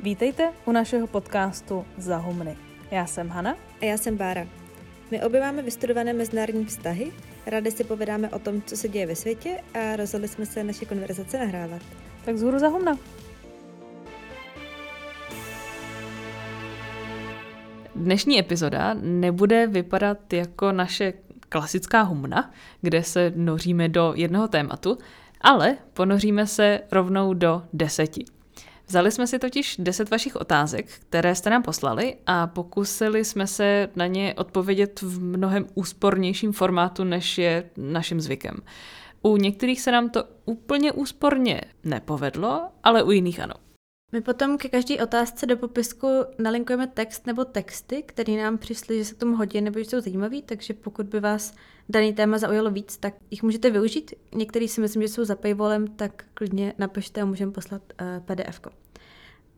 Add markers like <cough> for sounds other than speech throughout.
Vítejte u našeho podcastu Zahumny. Já jsem Hana. A já jsem Bára. My obě máme vystudované mezinárodní vztahy, rádi si povídáme o tom, co se děje ve světě a rozhodli jsme se naše konverzace nahrávat. Tak zhůru Zahumna. Dnešní epizoda nebude vypadat jako naše klasická humna, kde se noříme do jednoho tématu, ale ponoříme se rovnou do deseti. Vzali jsme si totiž deset vašich otázek, které jste nám poslali a pokusili jsme se na ně odpovědět v mnohem úspornějším formátu, než je naším zvykem. U některých se nám to úplně úsporně nepovedlo, ale u jiných ano. My potom ke každé otázce do popisku nalinkujeme text nebo texty, které nám přišly, že se k tomu hodí nebo že jsou zajímavý, takže pokud by vás daný téma zaujalo víc, tak jich můžete využít. Některý si myslím, že jsou za paywallem, tak klidně napište a můžeme poslat uh, eh, PDF. -ko.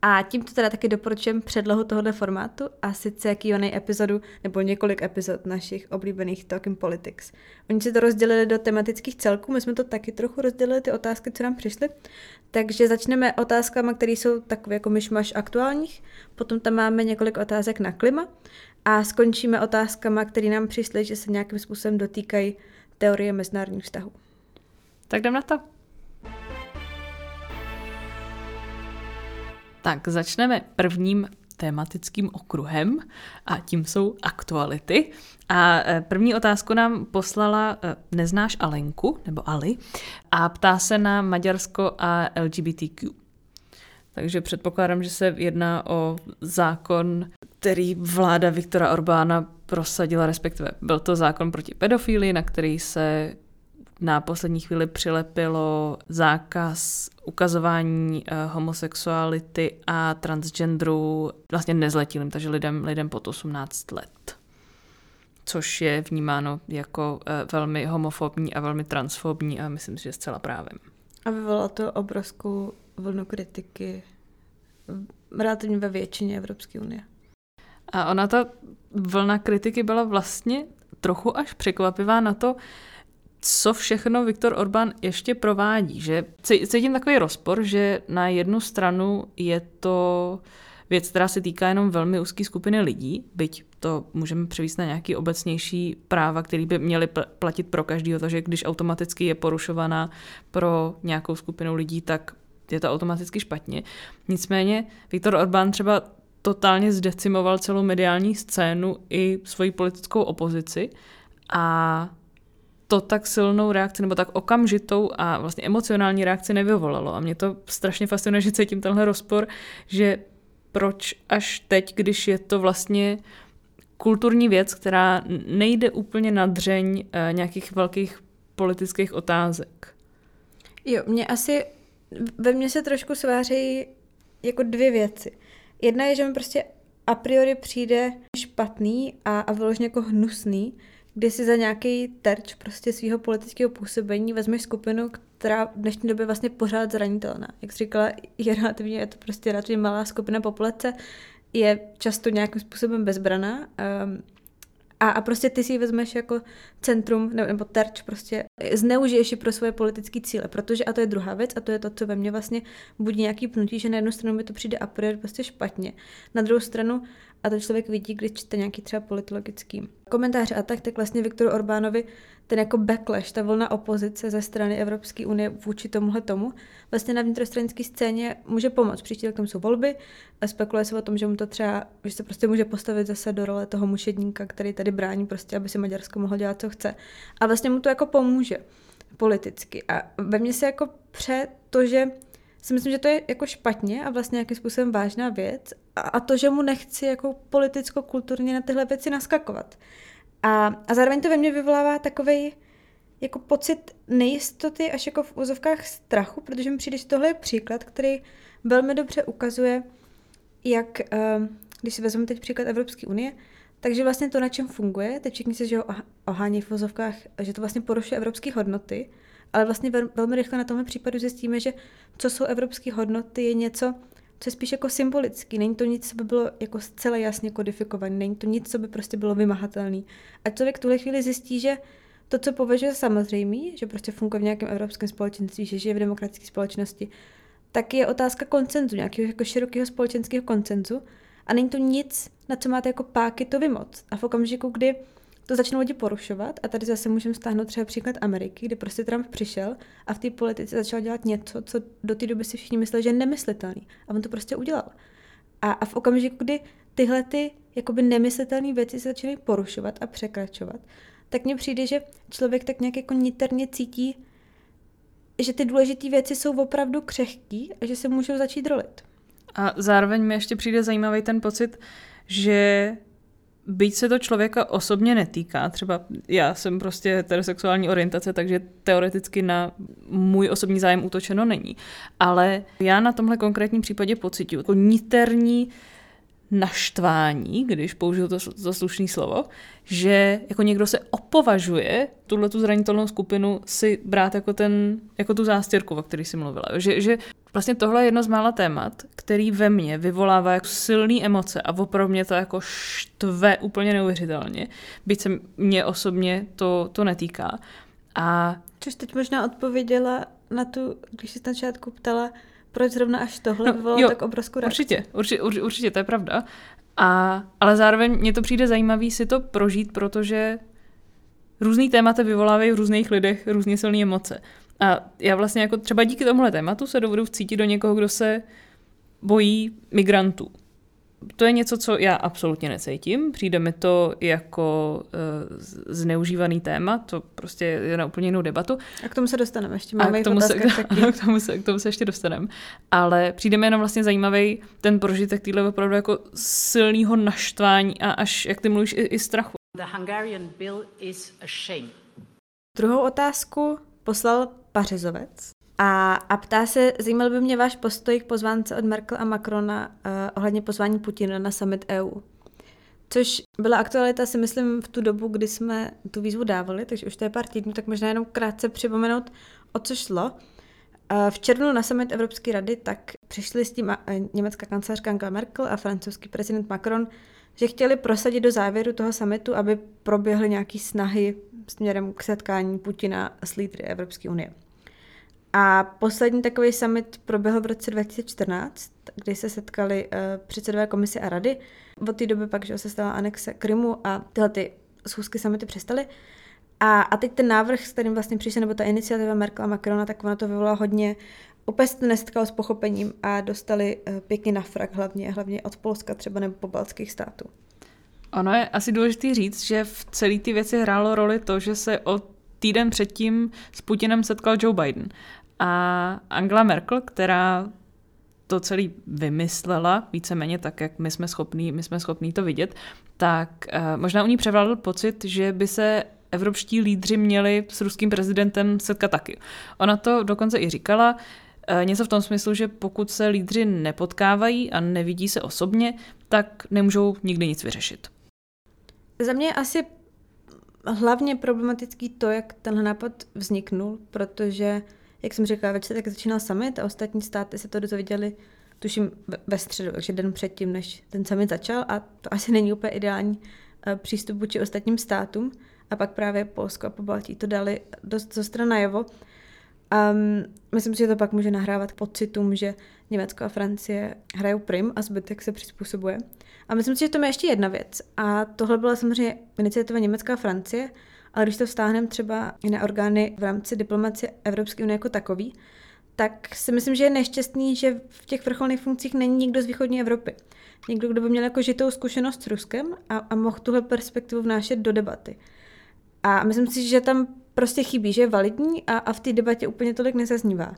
A tímto teda taky doporučujem předlohu tohoto formátu a sice Q&A epizodu nebo několik epizod našich oblíbených Talking Politics. Oni si to rozdělili do tematických celků, my jsme to taky trochu rozdělili, ty otázky, co nám přišly. Takže začneme otázkama, které jsou takové jako myšmaš aktuálních, potom tam máme několik otázek na klima a skončíme otázkama, které nám přišly, že se nějakým způsobem dotýkají teorie mezinárodních vztahů. Tak jdem na to. Tak začneme prvním tématickým okruhem a tím jsou aktuality. A e, první otázku nám poslala e, Neznáš Alenku, nebo Ali, a ptá se na Maďarsko a LGBTQ. Takže předpokládám, že se jedná o zákon, který vláda Viktora Orbána prosadila, respektive byl to zákon proti pedofílii, na který se na poslední chvíli přilepilo zákaz ukazování uh, homosexuality a transgenderu vlastně nezletilým, takže lidem, lidem pod 18 let. Což je vnímáno jako uh, velmi homofobní a velmi transfobní a myslím si, že zcela právem. A vyvolalo to obrovskou vlnu kritiky relativně ve většině Evropské unie. A ona ta vlna kritiky byla vlastně trochu až překvapivá na to, co všechno Viktor Orbán ještě provádí. Že cítím takový rozpor, že na jednu stranu je to věc, která se týká jenom velmi úzké skupiny lidí, byť to můžeme převíst na nějaký obecnější práva, které by měly platit pro každého, takže když automaticky je porušovaná pro nějakou skupinu lidí, tak je to automaticky špatně. Nicméně Viktor Orbán třeba totálně zdecimoval celou mediální scénu i svoji politickou opozici a to tak silnou reakci nebo tak okamžitou a vlastně emocionální reakci nevyvolalo. A mě to strašně fascinuje, <laughs> že cítím tenhle rozpor, že proč až teď, když je to vlastně kulturní věc, která nejde úplně na dřeň eh, nějakých velkých politických otázek. Jo, mě asi, ve mně se trošku sváří jako dvě věci. Jedna je, že mi prostě a priori přijde špatný a, a vyloženě jako hnusný, kdy si za nějaký terč prostě svého politického působení vezmeš skupinu, která v dnešní době vlastně pořád zranitelná. Jak jsi říkala, je relativně, je to prostě relativně malá skupina populace, je často nějakým způsobem bezbraná um, a, a prostě ty si ji vezmeš jako centrum nebo, terč, prostě zneužiješ ji pro svoje politické cíle, protože, a to je druhá věc, a to je to, co ve mně vlastně budí nějaký pnutí, že na jednu stranu mi to přijde a prostě špatně. Na druhou stranu a to člověk vidí, když čte nějaký třeba politologický komentář a tak, tak vlastně Viktoru Orbánovi ten jako backlash, ta vlna opozice ze strany Evropské unie vůči tomuhle tomu, vlastně na vnitrostranické scéně může pomoct. Příští rokem jsou volby a spekuluje se o tom, že mu to třeba, že se prostě může postavit zase do role toho mušedníka, který tady brání prostě, aby si Maďarsko mohlo dělat, co chce. A vlastně mu to jako pomůže politicky. A ve mně se jako pře to, že si myslím, že to je jako špatně a vlastně nějakým způsobem vážná věc a, to, že mu nechci jako politicko-kulturně na tyhle věci naskakovat. A, a zároveň to ve mně vyvolává takový jako pocit nejistoty až jako v úzovkách strachu, protože mi přijde, že tohle je příklad, který velmi dobře ukazuje, jak, ehm, když si vezmeme teď příklad Evropské unie, takže vlastně to, na čem funguje, teď všichni se že ohání v úzovkách, že to vlastně porušuje evropské hodnoty, ale vlastně velmi rychle na tomhle případu zjistíme, že co jsou evropské hodnoty, je něco, co je spíš jako symbolický. Není to nic, co by bylo jako zcela jasně kodifikované, není to nic, co by prostě bylo vymahatelné. A člověk v tuhle chvíli zjistí, že to, co považuje za samozřejmé, že prostě funguje v nějakém evropském společenství, že žije v demokratické společnosti, tak je otázka koncenzu, nějakého jako širokého společenského koncenzu a není to nic, na co máte jako páky to vymoc. A v okamžiku, kdy to začnou lidi porušovat, a tady zase můžeme stáhnout třeba příklad Ameriky, kde prostě Trump přišel a v té politice začal dělat něco, co do té doby si všichni mysleli, že je nemyslitelný. A on to prostě udělal. A, a v okamžiku, kdy tyhle ty jakoby nemyslitelné věci se začínají porušovat a překračovat, tak mně přijde, že člověk tak nějak jako niterně cítí, že ty důležité věci jsou opravdu křehký a že se můžou začít rolit. A zároveň mi ještě přijde zajímavý ten pocit, že byť se to člověka osobně netýká, třeba já jsem prostě heterosexuální orientace, takže teoreticky na můj osobní zájem útočeno není. Ale já na tomhle konkrétním případě pocituju jako niterní naštvání, když použiju to, to slušné slovo, že jako někdo se opovažuje tuhle tu zranitelnou skupinu si brát jako, ten, jako tu zástěrku, o který jsi mluvila. Že, že vlastně tohle je jedno z mála témat, který ve mně vyvolává jako silné emoce a opravdu mě to jako štve úplně neuvěřitelně, byť se mě osobně to, to netýká. A... Což teď možná odpověděla na tu, když jsi na začátku ptala, proč zrovna až tohle no, vyvolalo tak obrovskou reakci? Určitě, určitě, určitě, určitě, to je pravda. A, ale zároveň mně to přijde zajímavý si to prožít, protože různý témata vyvolávají v různých lidech různě silné emoce. A já vlastně jako třeba díky tomuhle tématu se dovedu vcítit do někoho, kdo se bojí migrantů to je něco, co já absolutně necítím. Přijde mi to jako uh, zneužívaný téma, to prostě je na úplně jinou debatu. A k tomu se dostaneme ještě. Máme a k tomu, se, <laughs> k, tomu se, k tomu se ještě dostaneme. Ale přijde mi jenom vlastně zajímavý ten prožitek týhle opravdu jako silného naštvání a až, jak ty mluvíš, i, i strachu. The Hungarian bill is a shame. Druhou otázku poslal Pařezovec. A, a ptá se, zajímal by mě váš postoj k pozvánce od Merkel a Macrona uh, ohledně pozvání Putina na summit EU. Což byla aktualita, si myslím, v tu dobu, kdy jsme tu výzvu dávali, takže už to je pár týdnů, tak možná jenom krátce připomenout, o co šlo. V červnu na summit Evropské rady tak přišli s tím eh, německá kancelářka Angela Merkel a francouzský prezident Macron, že chtěli prosadit do závěru toho summitu, aby proběhly nějaké snahy směrem k setkání Putina s lídry Evropské unie. A poslední takový summit proběhl v roce 2014, kdy se setkali uh, předsedové komise a rady. Od té doby pak že se stala anexe Krymu a tyhle ty schůzky summity přestaly. A, a teď ten návrh, s kterým vlastně přišel, nebo ta iniciativa Merkel a Macrona, tak ono to vyvolalo hodně se to s pochopením a dostali uh, pěkně na frak, hlavně, hlavně od Polska třeba nebo pobaltských států. Ono je asi důležité říct, že v celé ty věci hrálo roli to, že se o týden předtím s Putinem setkal Joe Biden. A Angela Merkel, která to celý vymyslela, víceméně tak, jak my jsme schopní, my jsme schopní to vidět, tak uh, možná u ní převládl pocit, že by se evropští lídři měli s ruským prezidentem setkat taky. Ona to dokonce i říkala, uh, něco v tom smyslu, že pokud se lídři nepotkávají a nevidí se osobně, tak nemůžou nikdy nic vyřešit. Za mě asi hlavně problematický to, jak tenhle nápad vzniknul, protože jak jsem říkala, večer tak začínal summit a ostatní státy se to dozvěděli tuším ve středu, takže den předtím, než ten summit začal a to asi není úplně ideální uh, přístup vůči ostatním státům a pak právě Polsko a Pobaltí to dali dost zo najevo. Um, myslím si, že to pak může nahrávat pocitům, že Německo a Francie hrajou prim a zbytek se přizpůsobuje. A myslím si, že to je ještě jedna věc. A tohle byla samozřejmě iniciativa Německa a Francie, ale když to vztáhneme třeba na orgány v rámci diplomacie Evropské unie jako takový, tak si myslím, že je nešťastný, že v těch vrcholných funkcích není nikdo z východní Evropy. Někdo, kdo by měl jako žitou zkušenost s Ruskem a, a mohl tuhle perspektivu vnášet do debaty. A myslím si, že tam prostě chybí, že je validní a, a v té debatě úplně tolik nezaznívá.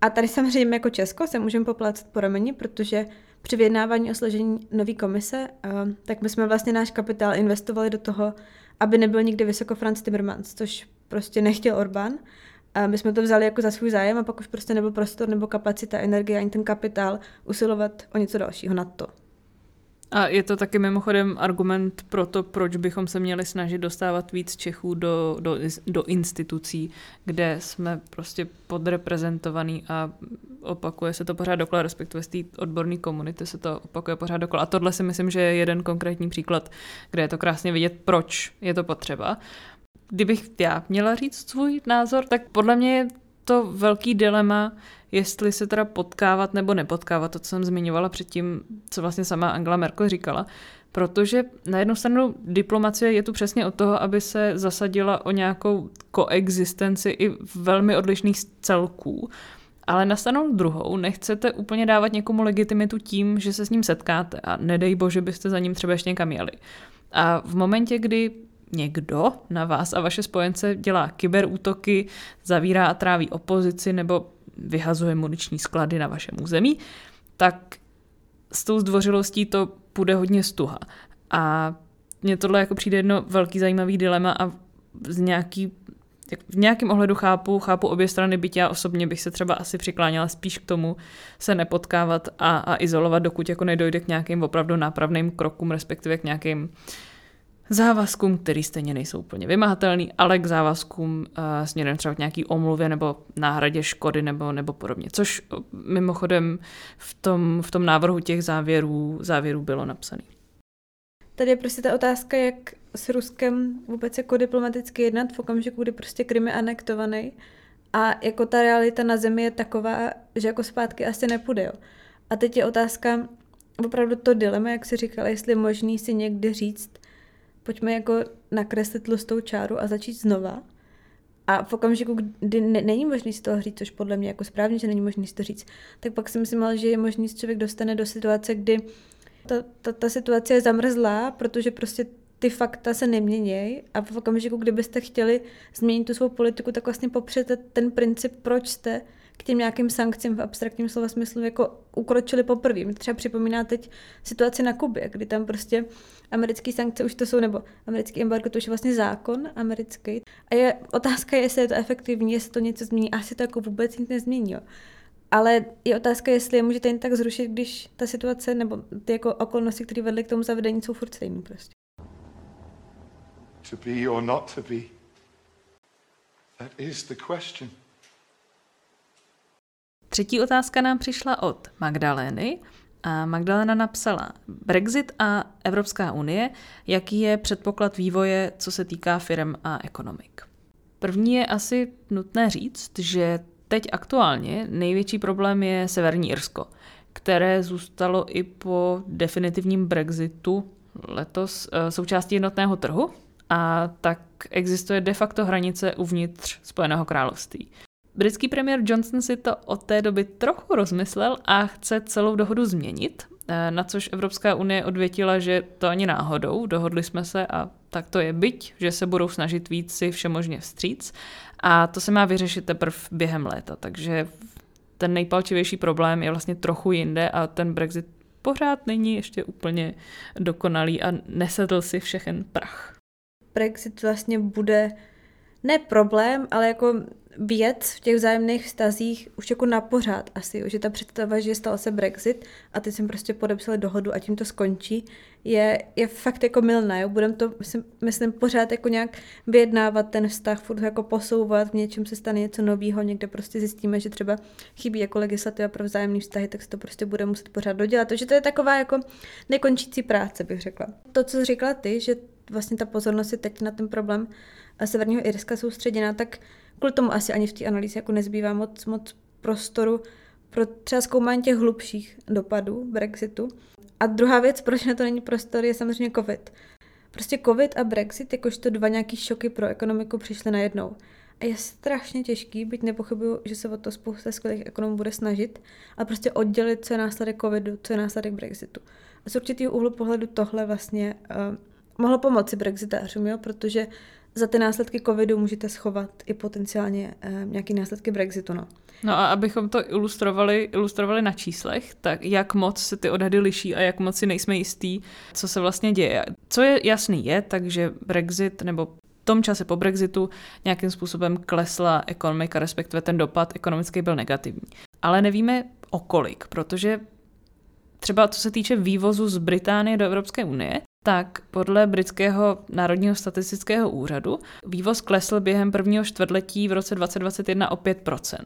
A tady samozřejmě jako Česko se můžeme poplácat po rameni, protože při vyjednávání o složení nové komise, uh, tak my jsme vlastně náš kapitál investovali do toho, aby nebyl nikdy vysoko Franz Timmermans, což prostě nechtěl Orbán. A my jsme to vzali jako za svůj zájem a pak už prostě nebyl prostor nebo kapacita, energie ani ten kapitál usilovat o něco dalšího nad to. A je to taky mimochodem argument pro to, proč bychom se měli snažit dostávat víc Čechů do, do, do institucí, kde jsme prostě podreprezentovaný a opakuje se to pořád dokola, respektive z té odborné komunity se to opakuje pořád dokola. A tohle si myslím, že je jeden konkrétní příklad, kde je to krásně vidět, proč je to potřeba. Kdybych já měla říct svůj názor, tak podle mě je to velký dilema, jestli se teda potkávat nebo nepotkávat, to, co jsem zmiňovala předtím, co vlastně sama Angela Merkel říkala, protože na jednu stranu diplomacie je tu přesně od toho, aby se zasadila o nějakou koexistenci i velmi odlišných celků. Ale na stranu druhou nechcete úplně dávat někomu legitimitu tím, že se s ním setkáte a nedej bože byste za ním třeba ještě někam jeli. A v momentě, kdy někdo na vás a vaše spojence dělá kyberútoky, zavírá a tráví opozici nebo vyhazuje muniční sklady na vašem území, tak s tou zdvořilostí to půjde hodně stuha. A mně tohle jako přijde jedno velký zajímavý dilema a z nějaký v nějakém ohledu chápu, chápu obě strany, byť já osobně bych se třeba asi přikláněla spíš k tomu se nepotkávat a, a izolovat, dokud jako nedojde k nějakým opravdu nápravným krokům, respektive k nějakým závazkům, který stejně nejsou úplně vymahatelný, ale k závazkům uh, směrem třeba k nějaký omluvě nebo náhradě škody nebo, nebo podobně. Což mimochodem v tom, v tom návrhu těch závěrů, závěrů bylo napsané. Tady je prostě ta otázka, jak s Ruskem vůbec jako diplomaticky jednat v okamžiku, kdy prostě Krym je anektovaný a jako ta realita na zemi je taková, že jako zpátky asi nepůjde. Jo. A teď je otázka, opravdu to dilema, jak si říkala, jestli je možný si někdy říct, pojďme jako nakreslit tlustou čáru a začít znova. A v okamžiku, kdy ne, není možný si toho říct, což podle mě jako správně, že není možný si to říct, tak pak si myslím, že je možný, že člověk dostane do situace, kdy ta, ta, ta situace je zamrzlá, protože prostě ty fakta se neměnějí a v okamžiku, kdybyste chtěli změnit tu svou politiku, tak vlastně popřete ten princip, proč jste k těm nějakým sankcím v abstraktním slova smyslu jako ukročili poprvé. Mě třeba připomíná teď situaci na Kubě, kdy tam prostě americké sankce už to jsou, nebo americký embargo to už je vlastně zákon americký. A je otázka, jestli je to efektivní, jestli to něco změní. Asi to jako vůbec nic nezmění. Ale je otázka, jestli je můžete jen tak zrušit, když ta situace nebo ty jako okolnosti, které vedly k tomu zavedení, jsou furt stejný prostě. To be or not to be. That is the question. Třetí otázka nám přišla od Magdalény a Magdalena napsala Brexit a Evropská unie, jaký je předpoklad vývoje, co se týká firm a ekonomik. První je asi nutné říct, že teď aktuálně největší problém je Severní Irsko, které zůstalo i po definitivním Brexitu letos eh, součástí jednotného trhu a tak existuje de facto hranice uvnitř Spojeného království. Britský premiér Johnson si to od té doby trochu rozmyslel a chce celou dohodu změnit, eh, na což Evropská unie odvětila, že to ani náhodou, dohodli jsme se a tak to je byť, že se budou snažit víc si všemožně vstříc a to se má vyřešit teprve během léta, takže ten nejpalčivější problém je vlastně trochu jinde a ten Brexit pořád není ještě úplně dokonalý a nesedl si všechen prach. Brexit vlastně bude ne problém, ale jako věc v těch vzájemných vztazích už jako na pořád asi, že ta představa, že stala se Brexit a teď jsem prostě podepsala dohodu a tím to skončí, je, je fakt jako milná, jo? budem to, myslím, myslím, pořád jako nějak vyjednávat ten vztah, furt jako posouvat, v něčem se stane něco nového, někde prostě zjistíme, že třeba chybí jako legislativa pro vzájemné vztahy, tak se to prostě bude muset pořád dodělat, takže to je taková jako nekončící práce, bych řekla. To, co jsi říkala ty, že vlastně ta pozornost je teď na ten problém Severního Irska soustředěná, tak kvůli tomu asi ani v té analýze jako nezbývá moc, moc prostoru pro třeba zkoumání těch hlubších dopadů Brexitu. A druhá věc, proč na to není prostor, je samozřejmě COVID. Prostě COVID a Brexit, jakožto dva nějaký šoky pro ekonomiku, přišly najednou. A je strašně těžký, byť nepochybuju, že se o to spousta skvělých ekonomů bude snažit, ale prostě oddělit, co je následek covidu, co je následek Brexitu. A z určitého úhlu pohledu tohle vlastně uh, mohlo pomoci brexitářům, jo? protože za ty následky covidu můžete schovat i potenciálně eh, nějaké následky Brexitu. No. no a abychom to ilustrovali, ilustrovali na číslech, tak jak moc se ty odhady liší a jak moc si nejsme jistí, co se vlastně děje. Co je jasný je, takže Brexit nebo v tom čase po Brexitu nějakým způsobem klesla ekonomika, respektive ten dopad ekonomický byl negativní. Ale nevíme o kolik, protože třeba co se týče vývozu z Británie do Evropské unie, tak podle britského národního statistického úřadu vývoz klesl během prvního čtvrtletí v roce 2021 o 5%.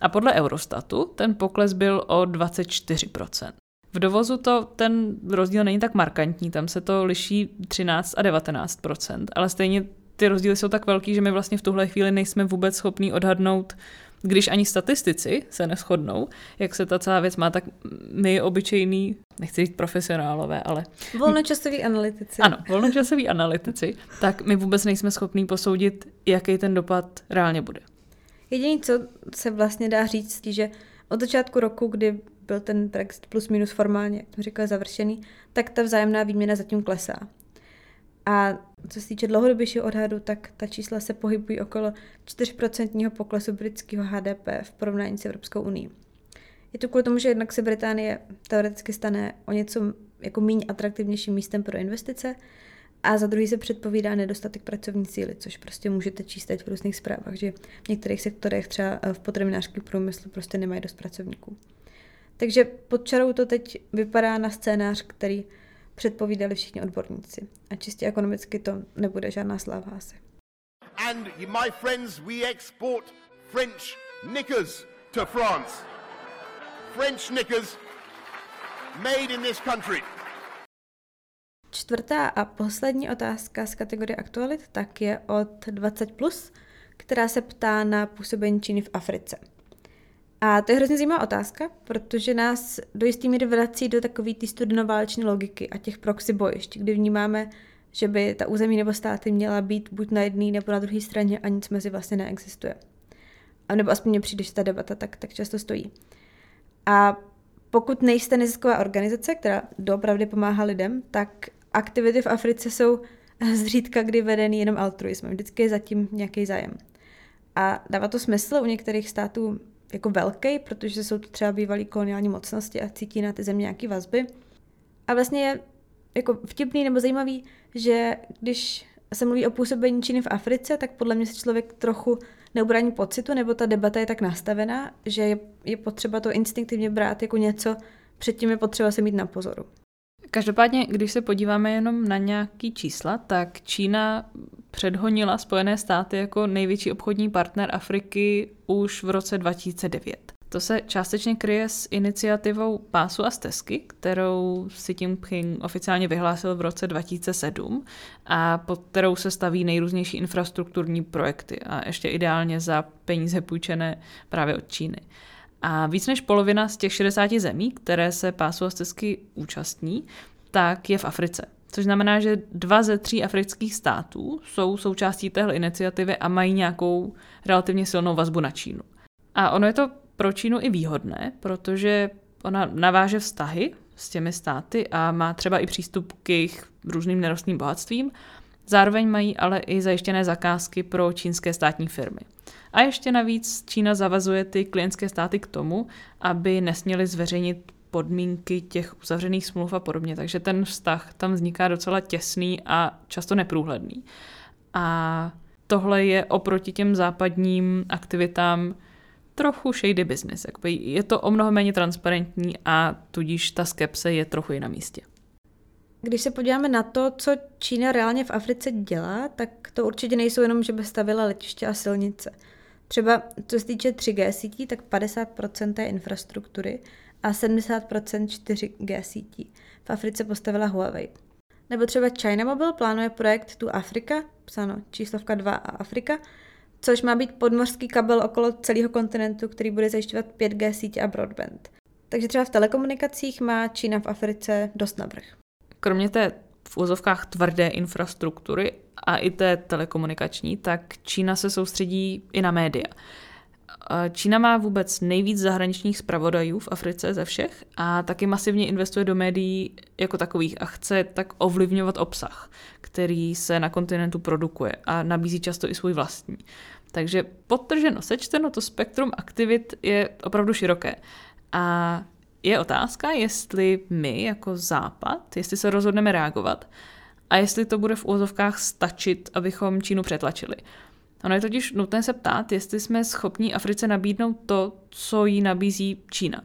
A podle Eurostatu ten pokles byl o 24%. V dovozu to ten rozdíl není tak markantní, tam se to liší 13 a 19% ale stejně ty rozdíly jsou tak velký, že my vlastně v tuhle chvíli nejsme vůbec schopní odhadnout, když ani statistici se neschodnou, jak se ta celá věc má, tak my obyčejný, nechci říct profesionálové, ale... Volnočasoví analytici. Ano, volnočasoví analytici, tak my vůbec nejsme schopní posoudit, jaký ten dopad reálně bude. Jediné, co se vlastně dá říct, že od začátku roku, kdy byl ten Brexit plus minus formálně, jak jsem říkala, završený, tak ta vzájemná výměna zatím klesá. A co se týče dlouhodobějšího odhadu, tak ta čísla se pohybují okolo 4% poklesu britského HDP v porovnání s Evropskou unii. Je to kvůli tomu, že jednak se Británie teoreticky stane o něco jako méně atraktivnějším místem pro investice a za druhý se předpovídá nedostatek pracovní síly, což prostě můžete číst teď v různých zprávách, že v některých sektorech, třeba v potravinářském průmyslu, prostě nemají dost pracovníků. Takže pod čarou to teď vypadá na scénář, který předpovídali všichni odborníci. A čistě ekonomicky to nebude žádná sláva asi. And my friends, we export French knickers to France. French knickers made in this country. Čtvrtá a poslední otázka z kategorie aktualit tak je od 20+, plus, která se ptá na působení Číny v Africe. A to je hrozně zajímavá otázka, protože nás do jistý míry vrací do takové té studenováleční logiky a těch proxy bojišť, kdy vnímáme, že by ta území nebo státy měla být buď na jedné nebo na druhé straně a nic mezi vlastně neexistuje. A nebo aspoň mě přijde, že ta debata tak, tak často stojí. A pokud nejste nezisková organizace, která doopravdy pomáhá lidem, tak aktivity v Africe jsou zřídka kdy vedený jenom altruismem. Vždycky je zatím nějaký zájem. A dává to smysl, u některých států jako velký, protože jsou to třeba bývalý koloniální mocnosti a cítí na ty země nějaké vazby. A vlastně je jako vtipný nebo zajímavý, že když se mluví o působení Číny v Africe, tak podle mě se člověk trochu neubrání pocitu, nebo ta debata je tak nastavená, že je, je potřeba to instinktivně brát jako něco, předtím je potřeba se mít na pozoru. Každopádně, když se podíváme jenom na nějaký čísla, tak Čína předhonila Spojené státy jako největší obchodní partner Afriky už v roce 2009. To se částečně kryje s iniciativou Pásu a stezky, kterou Xi Jinping oficiálně vyhlásil v roce 2007 a pod kterou se staví nejrůznější infrastrukturní projekty a ještě ideálně za peníze půjčené právě od Číny. A víc než polovina z těch 60 zemí, které se pásu a stezky účastní, tak je v Africe. Což znamená, že dva ze tří afrických států jsou součástí téhle iniciativy a mají nějakou relativně silnou vazbu na Čínu. A ono je to pro Čínu i výhodné, protože ona naváže vztahy s těmi státy a má třeba i přístup k jejich různým nerostným bohatstvím. Zároveň mají ale i zajištěné zakázky pro čínské státní firmy. A ještě navíc Čína zavazuje ty klientské státy k tomu, aby nesměly zveřejnit podmínky těch uzavřených smluv a podobně. Takže ten vztah tam vzniká docela těsný a často neprůhledný. A tohle je oproti těm západním aktivitám trochu shady business. je to o mnoho méně transparentní a tudíž ta skepse je trochu i na místě. Když se podíváme na to, co Čína reálně v Africe dělá, tak to určitě nejsou jenom, že by stavila letiště a silnice. Třeba co se týče 3G sítí, tak 50% té infrastruktury a 70% 4G sítí. V Africe postavila Huawei. Nebo třeba China Mobile plánuje projekt Tu Afrika, psáno číslovka 2 a Afrika, což má být podmořský kabel okolo celého kontinentu, který bude zajišťovat 5G sítě a broadband. Takže třeba v telekomunikacích má Čína v Africe dost navrh. Kromě té v úzovkách tvrdé infrastruktury a i té telekomunikační, tak Čína se soustředí i na média. Čína má vůbec nejvíc zahraničních zpravodajů v Africe ze všech a taky masivně investuje do médií jako takových a chce tak ovlivňovat obsah, který se na kontinentu produkuje a nabízí často i svůj vlastní. Takže podtrženo, sečteno, to spektrum aktivit je opravdu široké. A je otázka, jestli my jako Západ, jestli se rozhodneme reagovat a jestli to bude v úzovkách stačit, abychom Čínu přetlačili. Ono je totiž nutné se ptát, jestli jsme schopni Africe nabídnout to, co jí nabízí Čína.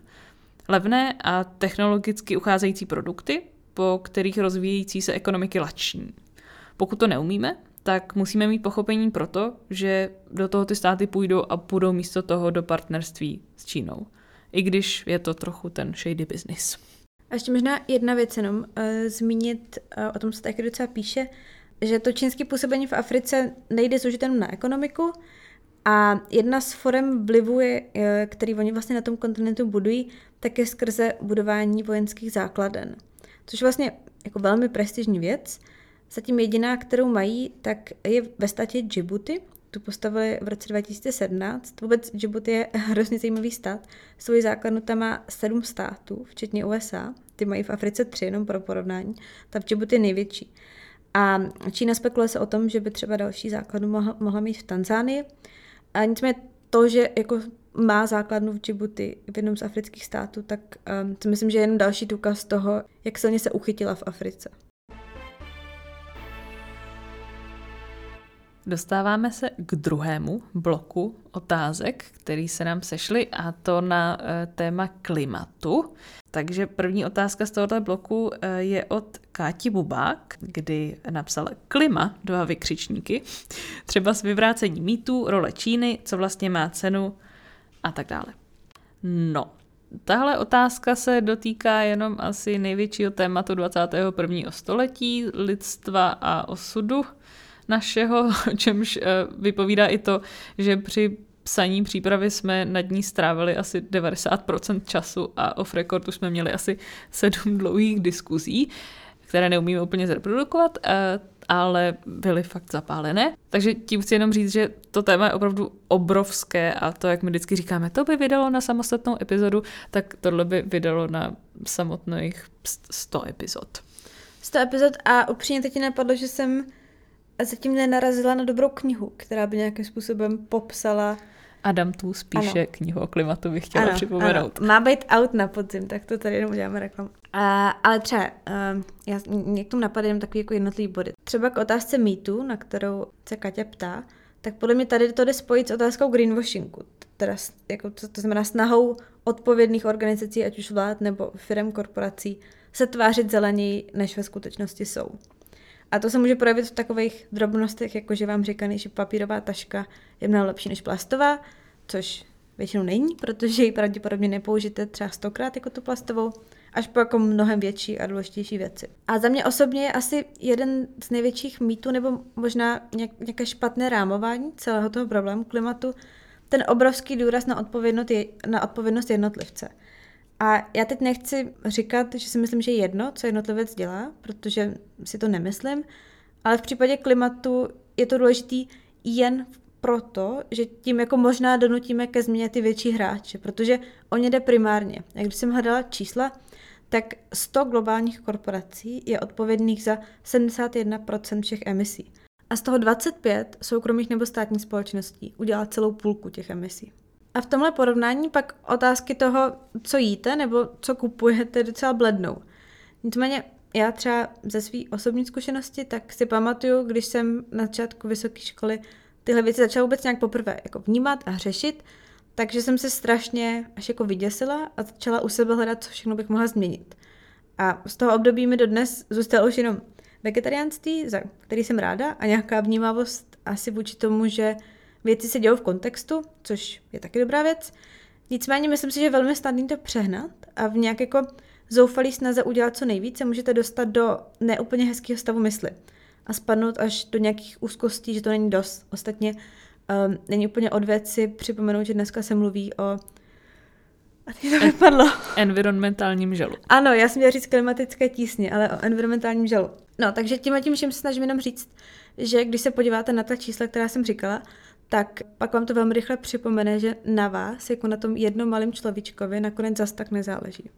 Levné a technologicky ucházející produkty, po kterých rozvíjející se ekonomiky lační. Pokud to neumíme, tak musíme mít pochopení pro to, že do toho ty státy půjdou a půjdou místo toho do partnerství s Čínou. I když je to trochu ten shady business. A ještě možná jedna věc jenom uh, zmínit, uh, o tom se taky docela píše, že to čínské působení v Africe nejde zúžit jenom na ekonomiku, A jedna z forem vlivu, je, který oni vlastně na tom kontinentu budují, tak je skrze budování vojenských základen. Což je vlastně jako velmi prestižní věc. Zatím jediná, kterou mají, tak je ve státě Djibouti. Tu postavili v roce 2017. Vůbec Djibouti je <laughs> hrozně zajímavý stát. Svoji základnu tam má sedm států, včetně USA. Ty mají v Africe tři, jenom pro porovnání. Ta v Djibouti je největší. A Čína spekuluje se o tom, že by třeba další základnu mohla, mohla mít v Tanzánii. A nicméně to, že jako má základnu v Djibouti, v jednom z afrických států, tak um, to myslím, že je jen další důkaz toho, jak silně se uchytila v Africe. Dostáváme se k druhému bloku otázek, který se nám sešly, a to na e, téma klimatu. Takže první otázka z tohoto bloku e, je od Káti Bubák, kdy napsal klima, dva vykřičníky, třeba s vyvrácení mýtů, role Číny, co vlastně má cenu a tak dále. No, tahle otázka se dotýká jenom asi největšího tématu 21. století, lidstva a osudu našeho, čemž eh, vypovídá i to, že při psaní přípravy jsme nad ní strávili asi 90% času a off recordu jsme měli asi sedm dlouhých diskuzí, které neumíme úplně zreprodukovat, eh, ale byly fakt zapálené. Takže tím chci jenom říct, že to téma je opravdu obrovské a to, jak my vždycky říkáme, to by vydalo na samostatnou epizodu, tak tohle by vydalo na samotných 100 epizod. 100 epizod a upřímně teď napadlo, že jsem zatím nenarazila na dobrou knihu, která by nějakým způsobem popsala Adam tu spíše ano. knihu o klimatu bych chtěla ano, připomenout. Ano. Má být out na podzim, tak to tady jenom uděláme reklamu. A, ale třeba, uh, já, mě k tomu napadá takový jako jednotlivý body. Třeba k otázce mýtu, na kterou se Kaťa ptá, tak podle mě tady to jde spojit s otázkou greenwashingu. Teda jako to, to znamená snahou odpovědných organizací, ať už vlád nebo firm korporací, se tvářit zeleněji, než ve skutečnosti jsou. A to se může projevit v takových drobnostech, jako že vám říkaný, že papírová taška je mnohem lepší než plastová, což většinou není, protože ji pravděpodobně nepoužijete třeba stokrát jako tu plastovou, až po jako mnohem větší a důležitější věci. A za mě osobně je asi jeden z největších mýtů, nebo možná nějaké špatné rámování celého toho problému klimatu, ten obrovský důraz na odpovědnost, na odpovědnost jednotlivce. A já teď nechci říkat, že si myslím, že jedno, co jednotlivec dělá, protože si to nemyslím, ale v případě klimatu je to důležitý jen proto, že tím jako možná donutíme ke změně ty větší hráče, protože o ně jde primárně. Jak když jsem hledala čísla, tak 100 globálních korporací je odpovědných za 71% všech emisí. A z toho 25 soukromých nebo státních společností udělá celou půlku těch emisí. A v tomhle porovnání pak otázky toho, co jíte nebo co kupujete, docela blednou. Nicméně já třeba ze své osobní zkušenosti, tak si pamatuju, když jsem na začátku vysoké školy tyhle věci začala vůbec nějak poprvé jako vnímat a řešit, takže jsem se strašně až jako vyděsila a začala u sebe hledat, co všechno bych mohla změnit. A z toho období mi dodnes zůstalo už jenom vegetariánství, za který jsem ráda, a nějaká vnímavost asi vůči tomu, že věci se dějou v kontextu, což je taky dobrá věc. Nicméně myslím si, že je velmi snadný to přehnat a v nějak jako zoufalý snaze udělat co nejvíce můžete dostat do neúplně hezkého stavu mysli a spadnout až do nějakých úzkostí, že to není dost. Ostatně um, není úplně od věci připomenout, že dneska se mluví o a teď to vypadlo. Environmentálním želu. Ano, já jsem měla říct klimatické tísně, ale o environmentálním želu. No, takže tím a tím všem se snažím jenom říct, že když se podíváte na ta čísla, která jsem říkala, tak pak vám to velmi rychle připomene, že na vás, jako na tom jednom malém človíčkovi, nakonec zas tak nezáleží.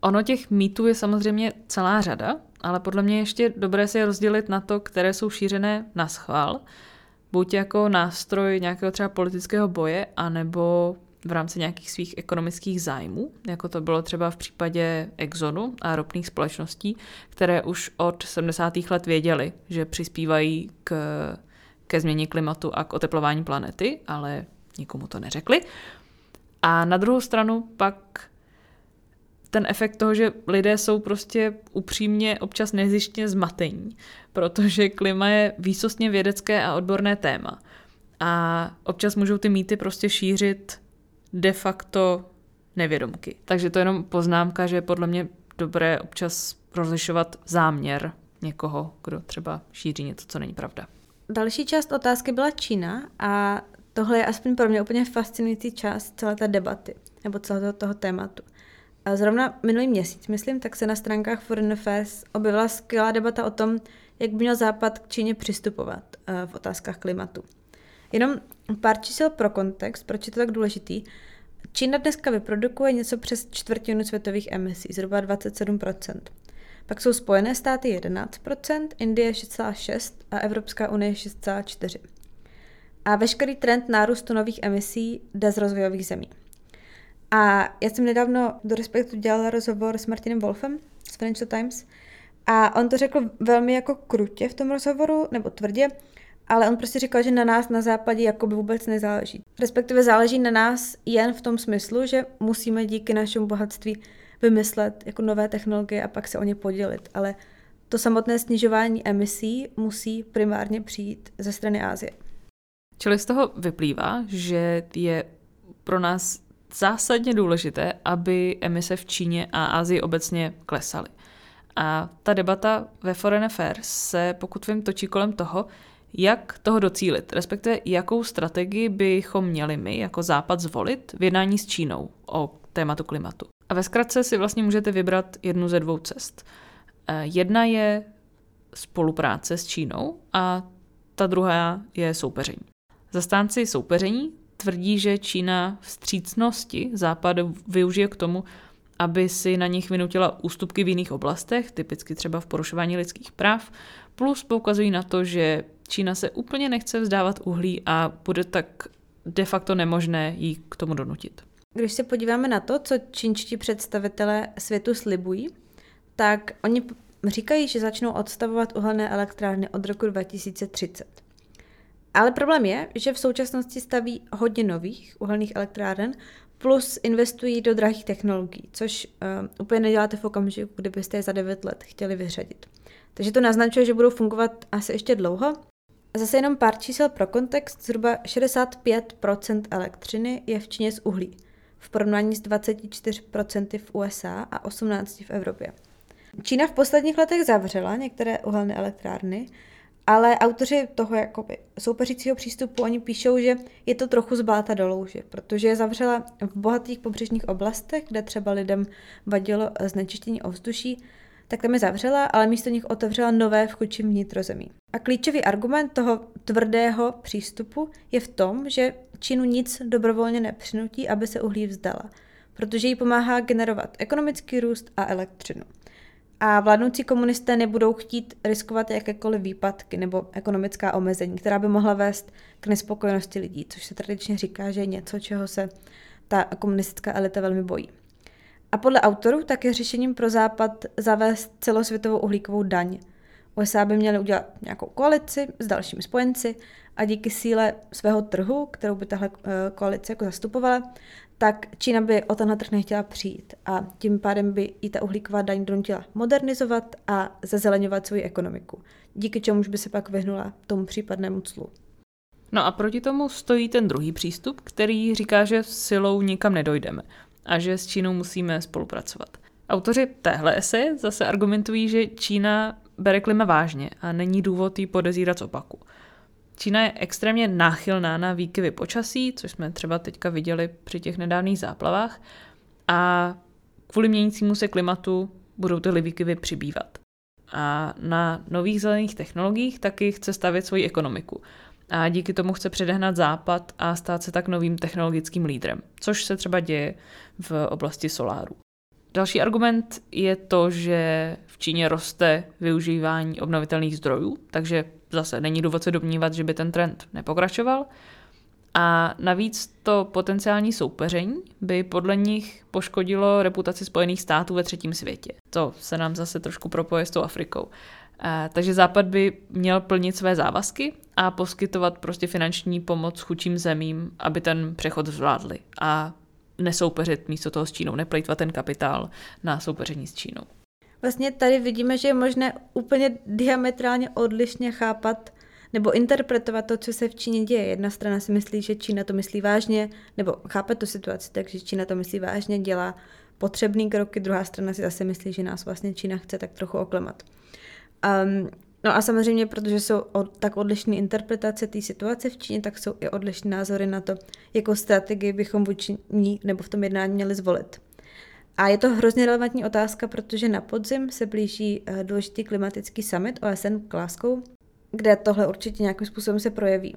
Ono těch mýtů je samozřejmě celá řada, ale podle mě ještě dobré si je rozdělit na to, které jsou šířené na schvál, buď jako nástroj nějakého třeba politického boje, anebo v rámci nějakých svých ekonomických zájmů, jako to bylo třeba v případě Exonu a ropných společností, které už od 70. let věděli, že přispívají k ke změně klimatu a k oteplování planety, ale nikomu to neřekli. A na druhou stranu pak ten efekt toho, že lidé jsou prostě upřímně občas nezištně zmatení, protože klima je výsostně vědecké a odborné téma. A občas můžou ty mýty prostě šířit de facto nevědomky. Takže to je jenom poznámka, že je podle mě dobré občas rozlišovat záměr někoho, kdo třeba šíří něco, co není pravda. Další část otázky byla Čína a tohle je aspoň pro mě úplně fascinující část celé té debaty, nebo celého toho tématu. A zrovna minulý měsíc, myslím, tak se na stránkách Foreign Affairs objevila skvělá debata o tom, jak by měl Západ k Číně přistupovat eh, v otázkách klimatu. Jenom pár čísel pro kontext, proč je to tak důležitý. Čína dneska vyprodukuje něco přes čtvrtinu světových emisí, zhruba 27%. Pak jsou Spojené státy 11%, Indie 6,6% a Evropská unie 6,4%. A veškerý trend nárůstu nových emisí jde z rozvojových zemí. A já jsem nedávno do Respektu dělala rozhovor s Martinem Wolfem z Financial Times a on to řekl velmi jako krutě v tom rozhovoru, nebo tvrdě, ale on prostě říkal, že na nás na západě jakoby vůbec nezáleží. Respektive záleží na nás jen v tom smyslu, že musíme díky našemu bohatství vymyslet jako nové technologie a pak se o ně podělit. Ale to samotné snižování emisí musí primárně přijít ze strany Ázie. Čili z toho vyplývá, že je pro nás zásadně důležité, aby emise v Číně a Asii obecně klesaly. A ta debata ve Foreign Affairs se, pokud vím, točí kolem toho, jak toho docílit, respektive jakou strategii bychom měli my jako Západ zvolit v jednání s Čínou o tématu klimatu. A ve zkratce si vlastně můžete vybrat jednu ze dvou cest. Eh, jedna je spolupráce s Čínou a ta druhá je soupeření. Zastánci soupeření tvrdí, že Čína vstřícnosti Západu využije k tomu, aby si na nich vynutila ústupky v jiných oblastech, typicky třeba v porušování lidských práv, plus poukazují na to, že Čína se úplně nechce vzdávat uhlí a bude tak de facto nemožné jí k tomu donutit. Když se podíváme na to, co čínští představitelé světu slibují, tak oni říkají, že začnou odstavovat uhelné elektrárny od roku 2030. Ale problém je, že v současnosti staví hodně nových uhelných elektráren, plus investují do drahých technologií, což uh, úplně neděláte v okamžiku, kdybyste je za 9 let chtěli vyřadit. Takže to naznačuje, že budou fungovat asi ještě dlouho. Zase jenom pár čísel pro kontext. Zhruba 65% elektřiny je v Číně z uhlí, v porovnání s 24% v USA a 18% v Evropě. Čína v posledních letech zavřela některé uhelné elektrárny, ale autoři toho jakoby soupeřícího přístupu, oni píšou, že je to trochu zbáta do louže, protože je zavřela v bohatých pobřežních oblastech, kde třeba lidem vadilo znečištění ovzduší, tak tam je zavřela, ale místo nich otevřela nové v chudším vnitrozemí. A klíčový argument toho tvrdého přístupu je v tom, že Čínu nic dobrovolně nepřinutí, aby se uhlí vzdala, protože jí pomáhá generovat ekonomický růst a elektřinu. A vládnoucí komunisté nebudou chtít riskovat jakékoliv výpadky nebo ekonomická omezení, která by mohla vést k nespokojenosti lidí, což se tradičně říká, že je něco, čeho se ta komunistická elita velmi bojí. A podle autorů tak je řešením pro Západ zavést celosvětovou uhlíkovou daň. USA by měly udělat nějakou koalici s dalšími spojenci a díky síle svého trhu, kterou by tahle eh, koalice jako zastupovala, tak Čína by o tenhle trh nechtěla přijít a tím pádem by i ta uhlíková daň donutila modernizovat a zazeleňovat svoji ekonomiku, díky čemuž by se pak vyhnula tomu případnému clu. No a proti tomu stojí ten druhý přístup, který říká, že silou nikam nedojdeme a že s Čínou musíme spolupracovat. Autoři téhle esy zase argumentují, že Čína bere klima vážně a není důvod jí podezírat z opaku. Čína je extrémně náchylná na výkyvy počasí, což jsme třeba teďka viděli při těch nedávných záplavách, a kvůli měnícímu se klimatu budou tyhle výkyvy přibývat. A na nových zelených technologiích taky chce stavět svoji ekonomiku. A díky tomu chce předehnat západ a stát se tak novým technologickým lídrem, což se třeba děje v oblasti soláru. Další argument je to, že v Číně roste využívání obnovitelných zdrojů, takže zase není důvod se domnívat, že by ten trend nepokračoval. A navíc to potenciální soupeření by podle nich poškodilo reputaci Spojených států ve třetím světě. To se nám zase trošku propoje s tou Afrikou. Takže Západ by měl plnit své závazky a poskytovat prostě finanční pomoc chudším zemím, aby ten přechod zvládli. A nesoupeřit místo toho s Čínou, neplejtvat ten kapitál na soupeření s Čínou. Vlastně tady vidíme, že je možné úplně diametrálně odlišně chápat nebo interpretovat to, co se v Číně děje. Jedna strana si myslí, že Čína to myslí vážně, nebo chápe tu situaci, takže Čína to myslí vážně, dělá potřebný kroky, druhá strana si zase myslí, že nás vlastně Čína chce tak trochu oklemat. Um, No a samozřejmě, protože jsou od, tak odlišné interpretace té situace v Číně, tak jsou i odlišné názory na to, jakou strategii bychom vůči ní nebo v tom jednání měli zvolit. A je to hrozně relevantní otázka, protože na podzim se blíží eh, důležitý klimatický summit OSN v Glasgow, kde tohle určitě nějakým způsobem se projeví.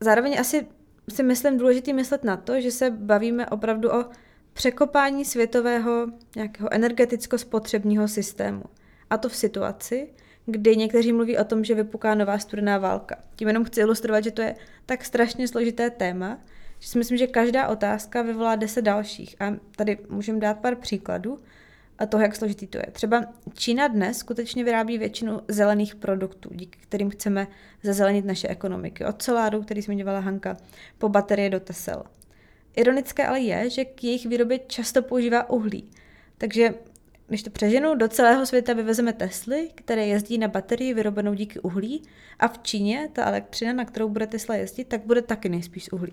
Zároveň asi si myslím důležitý myslet na to, že se bavíme opravdu o překopání světového nějakého energeticko-spotřebního systému. A to v situaci, kdy někteří mluví o tom, že vypuká nová studená válka. Tím jenom chci ilustrovat, že to je tak strašně složité téma, že si myslím, že každá otázka vyvolá deset dalších. A tady můžeme dát pár příkladů a toho, jak složitý to je. Třeba Čína dnes skutečně vyrábí většinu zelených produktů, díky kterým chceme zazelenit naše ekonomiky. Od soláru, který zmiňovala Hanka, po baterie do Tesel. Ironické ale je, že k jejich výrobě často používá uhlí. Takže když to přeženu, do celého světa vyvezeme Tesly, které jezdí na baterii vyrobenou díky uhlí a v Číně ta elektřina, na kterou bude Tesla jezdit, tak bude taky nejspíš z uhlí.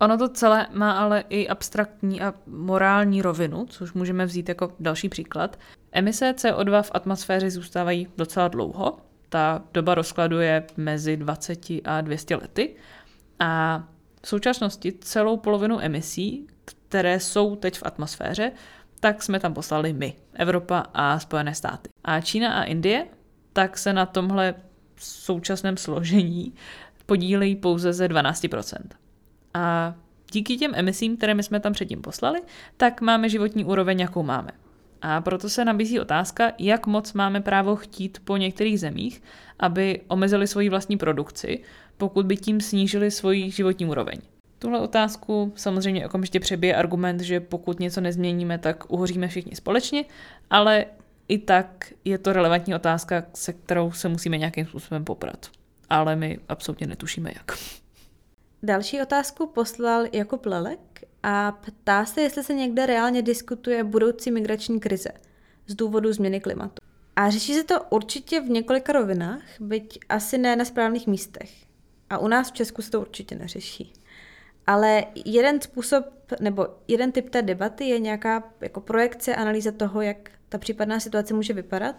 Ono to celé má ale i abstraktní a morální rovinu, což můžeme vzít jako další příklad. Emise CO2 v atmosféře zůstávají docela dlouho. Ta doba rozkladu je mezi 20 a 200 lety. A v současnosti celou polovinu emisí, které jsou teď v atmosféře, tak jsme tam poslali my, Evropa a Spojené státy. A Čína a Indie tak se na tomhle současném složení podílejí pouze ze 12%. A díky těm emisím, které my jsme tam předtím poslali, tak máme životní úroveň, jakou máme. A proto se nabízí otázka, jak moc máme právo chtít po některých zemích, aby omezili svoji vlastní produkci, pokud by tím snížili svoji životní úroveň. Tuhle otázku samozřejmě okamžitě přebije argument, že pokud něco nezměníme, tak uhoříme všichni společně, ale i tak je to relevantní otázka, se kterou se musíme nějakým způsobem poprat. Ale my absolutně netušíme jak. Další otázku poslal Jakub Lelek a ptá se, jestli se někde reálně diskutuje budoucí migrační krize z důvodu změny klimatu. A řeší se to určitě v několika rovinách, byť asi ne na správných místech. A u nás v Česku se to určitě neřeší. Ale jeden způsob nebo jeden typ té debaty je nějaká jako projekce, analýza toho, jak ta případná situace může vypadat.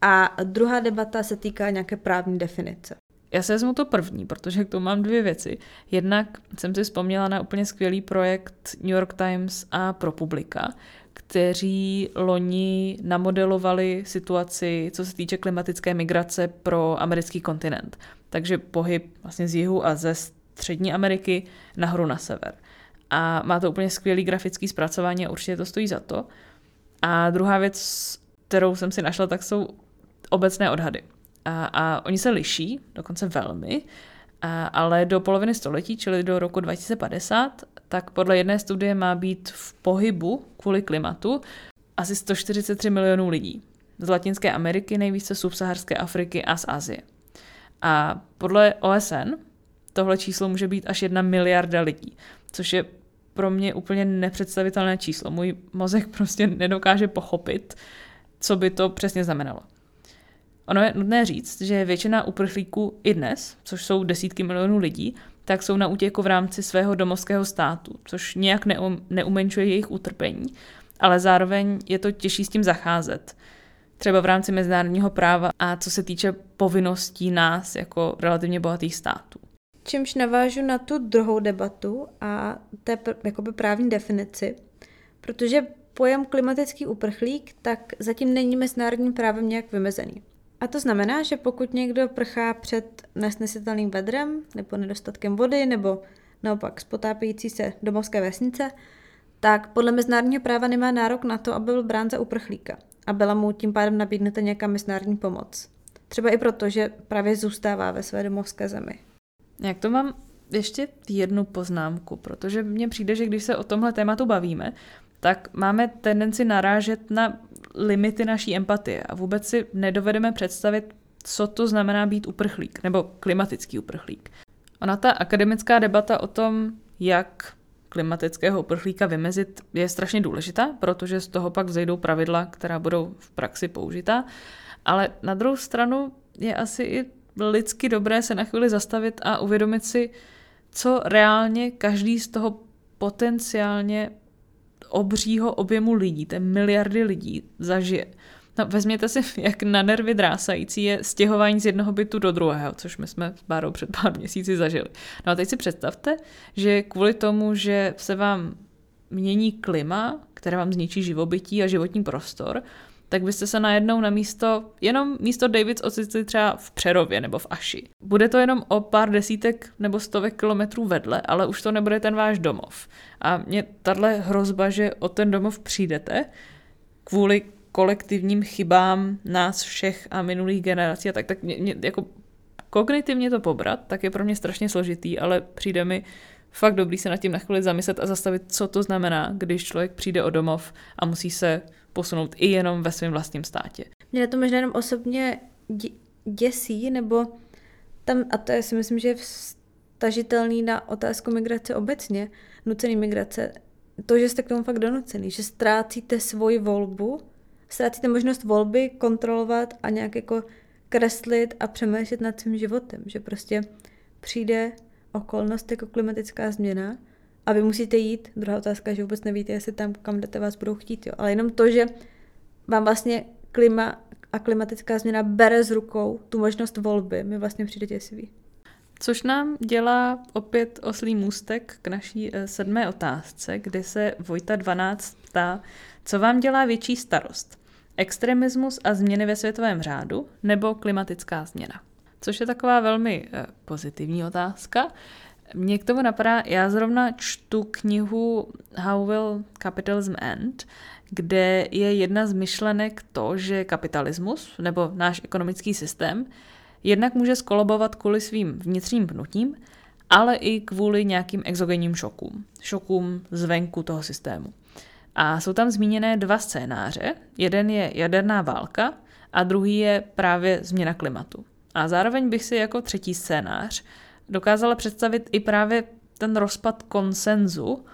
A druhá debata se týká nějaké právní definice. Já se vezmu to první, protože k tomu mám dvě věci. Jednak jsem si vzpomněla na úplně skvělý projekt New York Times a ProPublica, kteří loni namodelovali situaci, co se týče klimatické migrace pro americký kontinent. Takže pohyb vlastně z jihu a ze střední Ameriky nahoru na sever. A má to úplně skvělý grafický zpracování a určitě to stojí za to. A druhá věc, kterou jsem si našla, tak jsou obecné odhady. A, a oni se liší, dokonce velmi, a, ale do poloviny století, čili do roku 2050, tak podle jedné studie má být v pohybu kvůli klimatu asi 143 milionů lidí. Z Latinské Ameriky, nejvíce subsaharské Afriky a z Asie. A podle OSN tohle číslo může být až jedna miliarda lidí, což je pro mě úplně nepředstavitelné číslo. Můj mozek prostě nedokáže pochopit, co by to přesně znamenalo. Ono je nutné říct, že většina uprchlíků i dnes, což jsou desítky milionů lidí, tak jsou na útěku v rámci svého domovského státu, což nějak neum, neumenšuje jejich utrpení, ale zároveň je to těžší s tím zacházet. Třeba v rámci mezinárodního práva a co se týče povinností nás jako relativně bohatých států. Čímž navážu na tu druhou debatu a té jakoby právní definici, protože pojem klimatický uprchlík tak zatím není mezinárodním právem nějak vymezený. A to znamená, že pokud někdo prchá před nesnesitelným vedrem nebo nedostatkem vody nebo naopak spotápějící se domovské vesnice, tak podle mezinárodního práva nemá nárok na to, aby byl brán za uprchlíka a byla mu tím pádem nabídnuta nějaká mezinárodní pomoc. Třeba i proto, že právě zůstává ve své domovské zemi. Jak to mám ještě jednu poznámku, protože mně přijde, že když se o tomhle tématu bavíme, tak máme tendenci narážet na limity naší empatie a vůbec si nedovedeme představit, co to znamená být uprchlík nebo klimatický uprchlík. Ona ta akademická debata o tom, jak klimatického uprchlíka vymezit, je strašně důležitá, protože z toho pak vzejdou pravidla, která budou v praxi použitá. Ale na druhou stranu je asi i lidsky dobré se na chvíli zastavit a uvědomit si, co reálně každý z toho potenciálně obřího objemu lidí, té miliardy lidí, zažije. No, vezměte si, <laughs> jak na nervy drásající je stěhování z jednoho bytu do druhého, což my jsme s Bárou před pár měsíci zažili. No a teď si představte, že kvůli tomu, že se vám mění klima, které vám zničí živobytí a životní prostor, tak byste se najednou na místo, jenom místo Davids ocitli třeba v Přerově nebo v Aši. Bude to jenom o pár desítek nebo stovek kilometrů vedle, ale už to nebude ten váš domov. A mě tahle hrozba, že o ten domov přijdete, kvůli kolektivním chybám nás všech a minulých generací a tak, tak mě, mě, jako kognitivně to pobrat, tak je pro mě strašně složitý, ale přijde mi fakt dobrý se nad tím na chvíli zamyslet a zastavit, co to znamená, když člověk přijde o domov a musí se posunout i jenom ve svém vlastním státě. Mě to možná jenom osobně děsí, nebo tam, a to je si myslím, že je vstažitelný na otázku migrace obecně, nucený migrace, to, že jste k tomu fakt donucený, že ztrácíte svoji volbu, ztrácíte možnost volby kontrolovat a nějak jako kreslit a přemýšlet nad svým životem, že prostě přijde okolnost jako klimatická změna a vy musíte jít. Druhá otázka, že vůbec nevíte, jestli tam, kam jdete, vás budou chtít. Jo. Ale jenom to, že vám vlastně klima a klimatická změna bere z rukou tu možnost volby, mi vlastně přijde děsivý. Což nám dělá opět oslý můstek k naší eh, sedmé otázce, kde se Vojta 12 ptá, co vám dělá větší starost? Extremismus a změny ve světovém řádu nebo klimatická změna? Což je taková velmi eh, pozitivní otázka. Mě k tomu napadá, já zrovna čtu knihu How Will Capitalism End, kde je jedna z myšlenek to, že kapitalismus nebo náš ekonomický systém jednak může skolobovat kvůli svým vnitřním pnutím, ale i kvůli nějakým exogenním šokům. Šokům zvenku toho systému. A jsou tam zmíněné dva scénáře. Jeden je jaderná válka a druhý je právě změna klimatu. A zároveň bych si jako třetí scénář dokázala představit i právě ten rozpad konsenzu,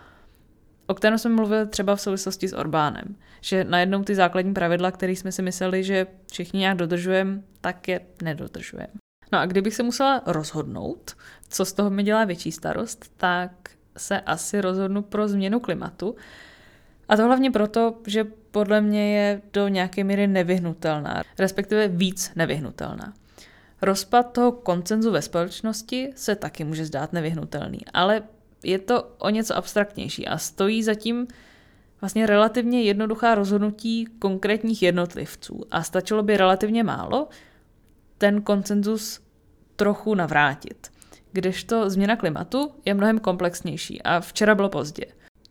o kterém jsme mluvili třeba v souvislosti s Orbánem. Že najednou ty základní pravidla, které jsme si mysleli, že všichni nějak dodržujeme, tak je nedodržujeme. No a kdybych se musela rozhodnout, co z toho mi dělá větší starost, tak se asi rozhodnu pro změnu klimatu. A to hlavně proto, že podle mě je do nějaké míry nevyhnutelná, respektive víc nevyhnutelná. Rozpad toho koncenzu ve společnosti se taky může zdát nevyhnutelný, ale je to o něco abstraktnější a stojí zatím vlastně relativně jednoduchá rozhodnutí konkrétních jednotlivců a stačilo by relativně málo ten koncenzus trochu navrátit. Kdežto změna klimatu je mnohem komplexnější a včera bylo pozdě.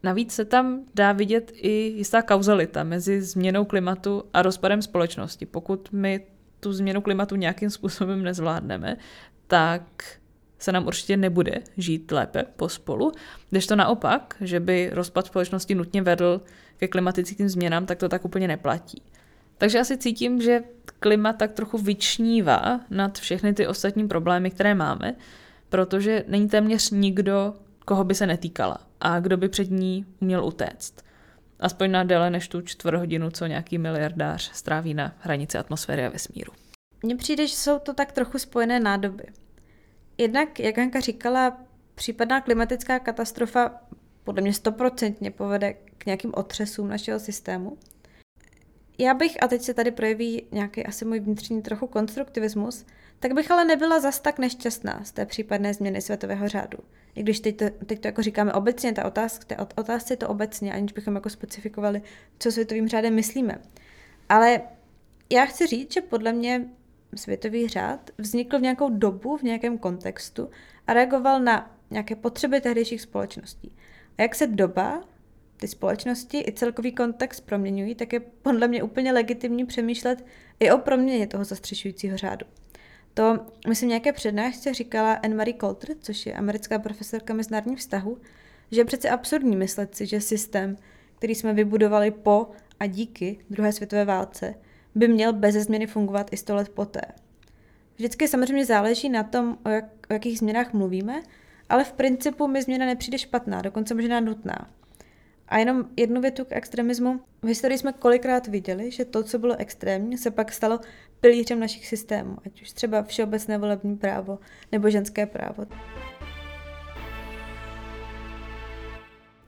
Navíc se tam dá vidět i jistá kauzalita mezi změnou klimatu a rozpadem společnosti. Pokud my tu změnu klimatu nějakým způsobem nezvládneme, tak se nám určitě nebude žít lépe pospolu. Když to naopak, že by rozpad společnosti nutně vedl ke klimatickým změnám, tak to tak úplně neplatí. Takže asi cítím, že klima tak trochu vyčnívá nad všechny ty ostatní problémy, které máme, protože není téměř nikdo, koho by se netýkala a kdo by před ní uměl utéct. Aspoň na déle než tu čtvrt hodinu, co nějaký miliardář stráví na hranici atmosféry a vesmíru. Mně přijde, že jsou to tak trochu spojené nádoby. Jednak, jak Hanka říkala, případná klimatická katastrofa podle mě stoprocentně povede k nějakým otřesům našeho systému. Já bych, a teď se tady projeví nějaký asi můj vnitřní trochu konstruktivismus, tak bych ale nebyla zas tak nešťastná z té případné změny světového řádu. I když teď to, teď to jako říkáme obecně, ta otázka, té otázce je to obecně, aniž bychom jako specifikovali, co světovým řádem myslíme. Ale já chci říct, že podle mě světový řád vznikl v nějakou dobu, v nějakém kontextu a reagoval na nějaké potřeby tehdejších společností. A jak se doba, ty společnosti i celkový kontext proměňují, tak je podle mě úplně legitimní přemýšlet i o proměně toho zastřešujícího řádu. To, myslím, nějaké přednášce říkala Anne-Marie Coulter, což je americká profesorka mezinárodních vztahů, že je přece absurdní myslet si, že systém, který jsme vybudovali po a díky druhé světové válce, by měl bez změny fungovat i sto let poté. Vždycky samozřejmě záleží na tom, o, jak, o jakých změnách mluvíme, ale v principu mi změna nepřijde špatná, dokonce možná nutná. A jenom jednu větu k extremismu. V historii jsme kolikrát viděli, že to, co bylo extrémní, se pak stalo pilířem našich systémů, ať už třeba všeobecné volební právo nebo ženské právo.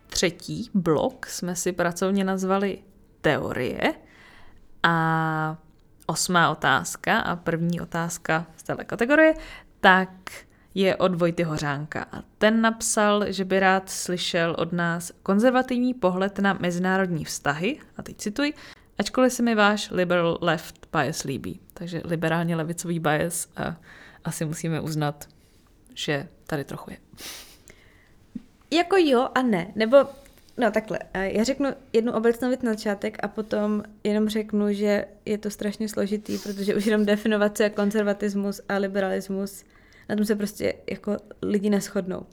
Třetí blok jsme si pracovně nazvali teorie. A osmá otázka a první otázka z této kategorie, tak je od Vojty Hořánka. A ten napsal, že by rád slyšel od nás konzervativní pohled na mezinárodní vztahy, a teď cituji, ačkoliv se mi váš liberal left bias líbí. Takže liberálně levicový bias a asi musíme uznat, že tady trochu je. Jako jo a ne, nebo No takhle, já řeknu jednu obecnou věc na začátek a potom jenom řeknu, že je to strašně složitý, protože už jenom definovat, co je konzervatismus a liberalismus, na tom se prostě jako lidi neschodnou.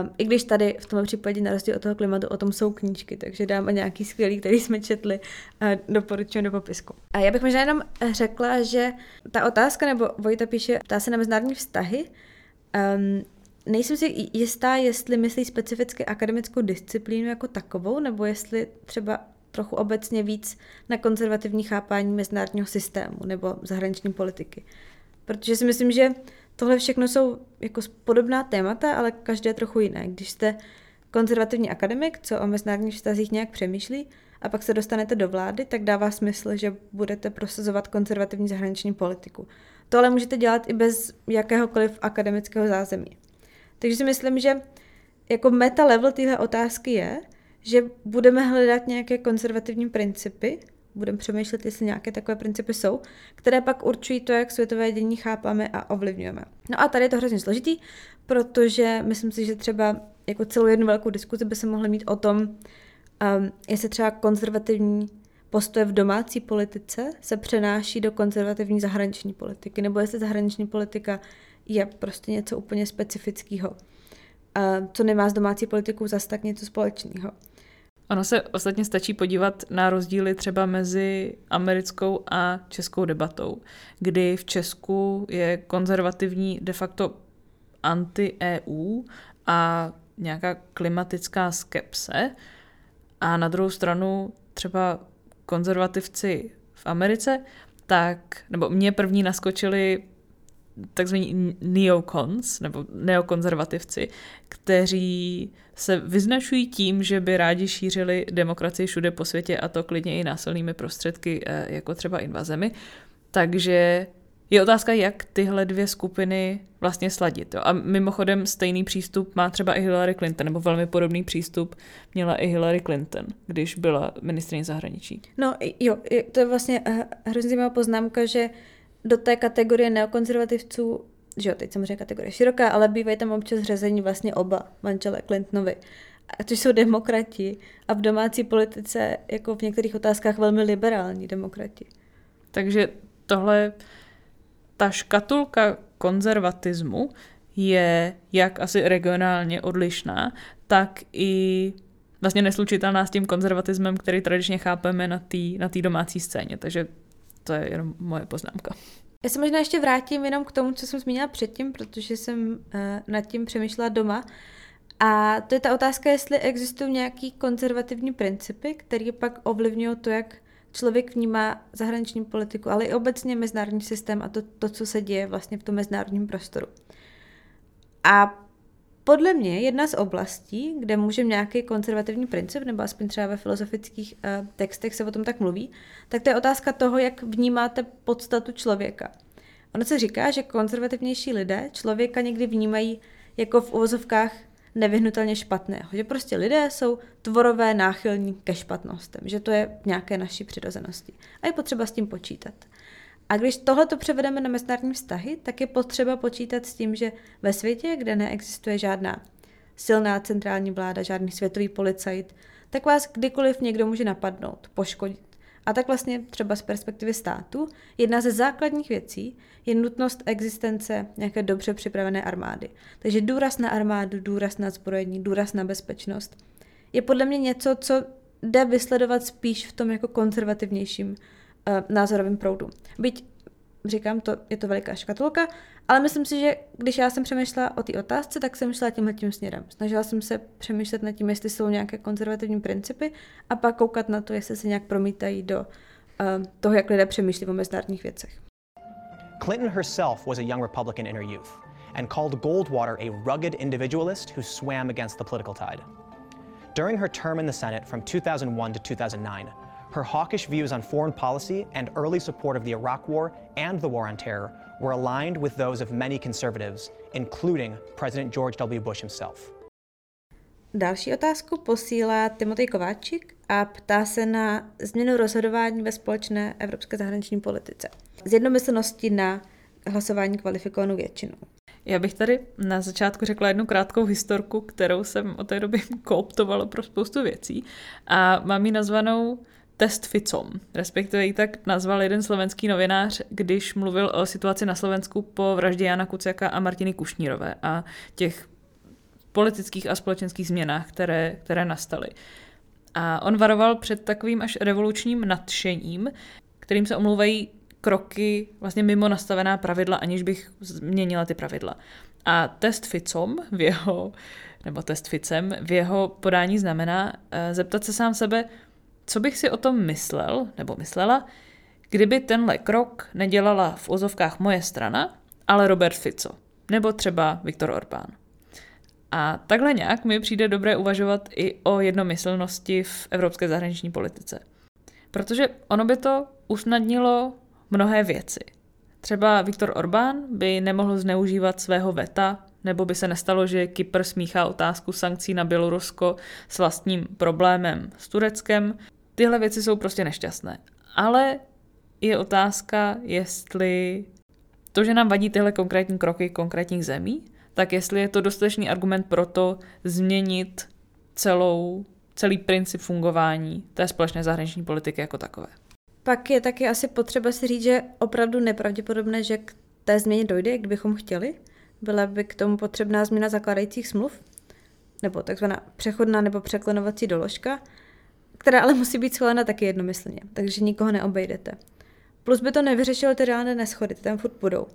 Um, I když tady v tom případě na rozdíl od toho klimatu o tom jsou knížky, takže dám nějaký skvělý, který jsme četli a doporučuji do popisku. A já bych možná jenom řekla, že ta otázka, nebo Vojta píše, ptá se na mezinárodní vztahy, um, nejsem si jistá, jestli myslí specificky akademickou disciplínu jako takovou, nebo jestli třeba trochu obecně víc na konzervativní chápání mezinárodního systému nebo zahraniční politiky. Protože si myslím, že tohle všechno jsou jako podobná témata, ale každé trochu jiné. Když jste konzervativní akademik, co o mezinárodních vztazích nějak přemýšlí, a pak se dostanete do vlády, tak dává smysl, že budete prosazovat konzervativní zahraniční politiku. To ale můžete dělat i bez jakéhokoliv akademického zázemí. Takže si myslím, že jako meta level téhle otázky je, že budeme hledat nějaké konzervativní principy, budeme přemýšlet, jestli nějaké takové principy jsou, které pak určují to, jak světové dění chápáme a ovlivňujeme. No a tady je to hrozně složitý, protože myslím si, že třeba jako celou jednu velkou diskuzi by se mohla mít o tom, um, jestli třeba konzervativní postoje v domácí politice se přenáší do konzervativní zahraniční politiky, nebo jestli zahraniční politika je prostě něco úplně specifického, co nemá s domácí politikou zas tak něco společného. Ono se ostatně stačí podívat na rozdíly třeba mezi americkou a českou debatou, kdy v Česku je konzervativní de facto anti-EU a nějaká klimatická skepse. A na druhou stranu třeba konzervativci v Americe, tak, nebo mě první naskočili takzvaní neocons, nebo neokonzervativci, kteří se vyznačují tím, že by rádi šířili demokracii všude po světě a to klidně i násilnými prostředky, eh, jako třeba invazemi. Takže je otázka, jak tyhle dvě skupiny vlastně sladit. Jo. A mimochodem stejný přístup má třeba i Hillary Clinton, nebo velmi podobný přístup měla i Hillary Clinton, když byla ministrině zahraničí. No jo, to je vlastně eh, hrozně poznámka, že do té kategorie neokonzervativců, že jo, teď samozřejmě kategorie široká, ale bývají tam občas řazení vlastně oba manželé Clintonovi, což jsou demokrati a v domácí politice jako v některých otázkách velmi liberální demokrati. Takže tohle, ta škatulka konzervatismu je jak asi regionálně odlišná, tak i vlastně neslučitelná s tím konzervatismem, který tradičně chápeme na té na domácí scéně. Takže to je jenom moje poznámka. Já se možná ještě vrátím jenom k tomu, co jsem zmínila předtím, protože jsem uh, nad tím přemýšlela doma. A to je ta otázka, jestli existují nějaký konzervativní principy, které pak ovlivňují to, jak člověk vnímá zahraniční politiku, ale i obecně mezinárodní systém a to, to co se děje vlastně v tom mezinárodním prostoru. A podle mě jedna z oblastí, kde můžeme nějaký konzervativní princip, nebo aspoň třeba ve filozofických uh, textech se o tom tak mluví, tak to je otázka toho, jak vnímáte podstatu člověka. Ono se říká, že konzervativnější lidé člověka někdy vnímají jako v uvozovkách nevyhnutelně špatného. Že prostě lidé jsou tvorové náchylní ke špatnostem, že to je nějaké naší přirozenosti. A je potřeba s tím počítat. A když tohle to převedeme na mezinárodní vztahy, tak je potřeba počítat s tím, že ve světě, kde neexistuje žádná silná centrální vláda, žádný světový policajt, tak vás kdykoliv někdo může napadnout, poškodit. A tak vlastně třeba z perspektivy státu jedna ze základních věcí je nutnost existence nějaké dobře připravené armády. Takže důraz na armádu, důraz na zbrojení, důraz na bezpečnost je podle mě něco, co jde vysledovat spíš v tom jako konzervativnějším názorovým proudu. Byť říkám, to, je to veliká škatulka, ale myslím si, že když já jsem přemýšlela o té otázce, tak jsem šla tímhle tím směrem. Snažila jsem se přemýšlet nad tím, jestli jsou nějaké konzervativní principy a pak koukat na to, jestli se nějak promítají do uh, toho, jak lidé přemýšlí o mezinárodních věcech. Clinton herself was a young Republican in her youth and called Goldwater a rugged individualist who swam against the political tide. During her term in the Senate from 2001 to 2009, her hawkish views on foreign policy and early support of the Iraq War and the War on Terror were aligned with those of many conservatives, including President George W. Bush himself. Další otázku posílá Timotej Kováčik a ptá se na změnu rozhodování ve společné evropské zahraniční politice. Z jednomyslnosti na hlasování kvalifikovanou většinou. Já bych tady na začátku řekla jednu krátkou historku, kterou jsem od té doby <laughs> kooptovala pro spoustu věcí a mám ji nazvanou test Ficom, respektive ji tak nazval jeden slovenský novinář, když mluvil o situaci na Slovensku po vraždě Jana Kuciaka a Martiny Kušnírové a těch politických a společenských změnách, které, které nastaly. A on varoval před takovým až revolučním nadšením, kterým se omlouvají kroky vlastně mimo nastavená pravidla, aniž bych změnila ty pravidla. A test Ficom v jeho, nebo test Ficem v jeho podání znamená uh, zeptat se sám sebe, co bych si o tom myslel, nebo myslela, kdyby tenhle krok nedělala v ozovkách moje strana, ale Robert Fico, nebo třeba Viktor Orbán. A takhle nějak mi přijde dobré uvažovat i o jednomyslnosti v evropské zahraniční politice. Protože ono by to usnadnilo mnohé věci. Třeba Viktor Orbán by nemohl zneužívat svého veta, nebo by se nestalo, že Kypr smíchá otázku sankcí na Bělorusko s vlastním problémem s Tureckem. Tyhle věci jsou prostě nešťastné. Ale je otázka, jestli to, že nám vadí tyhle konkrétní kroky konkrétních zemí, tak jestli je to dostatečný argument pro to změnit celou, celý princip fungování té společné zahraniční politiky jako takové. Pak je taky asi potřeba si říct, že opravdu nepravděpodobné, že k té změně dojde, kdybychom chtěli. Byla by k tomu potřebná změna zakládajících smluv, nebo takzvaná přechodná nebo překlenovací doložka, která ale musí být schválena taky jednomyslně, takže nikoho neobejdete. Plus by to nevyřešilo ty reálné neschody, ty tam furt budou.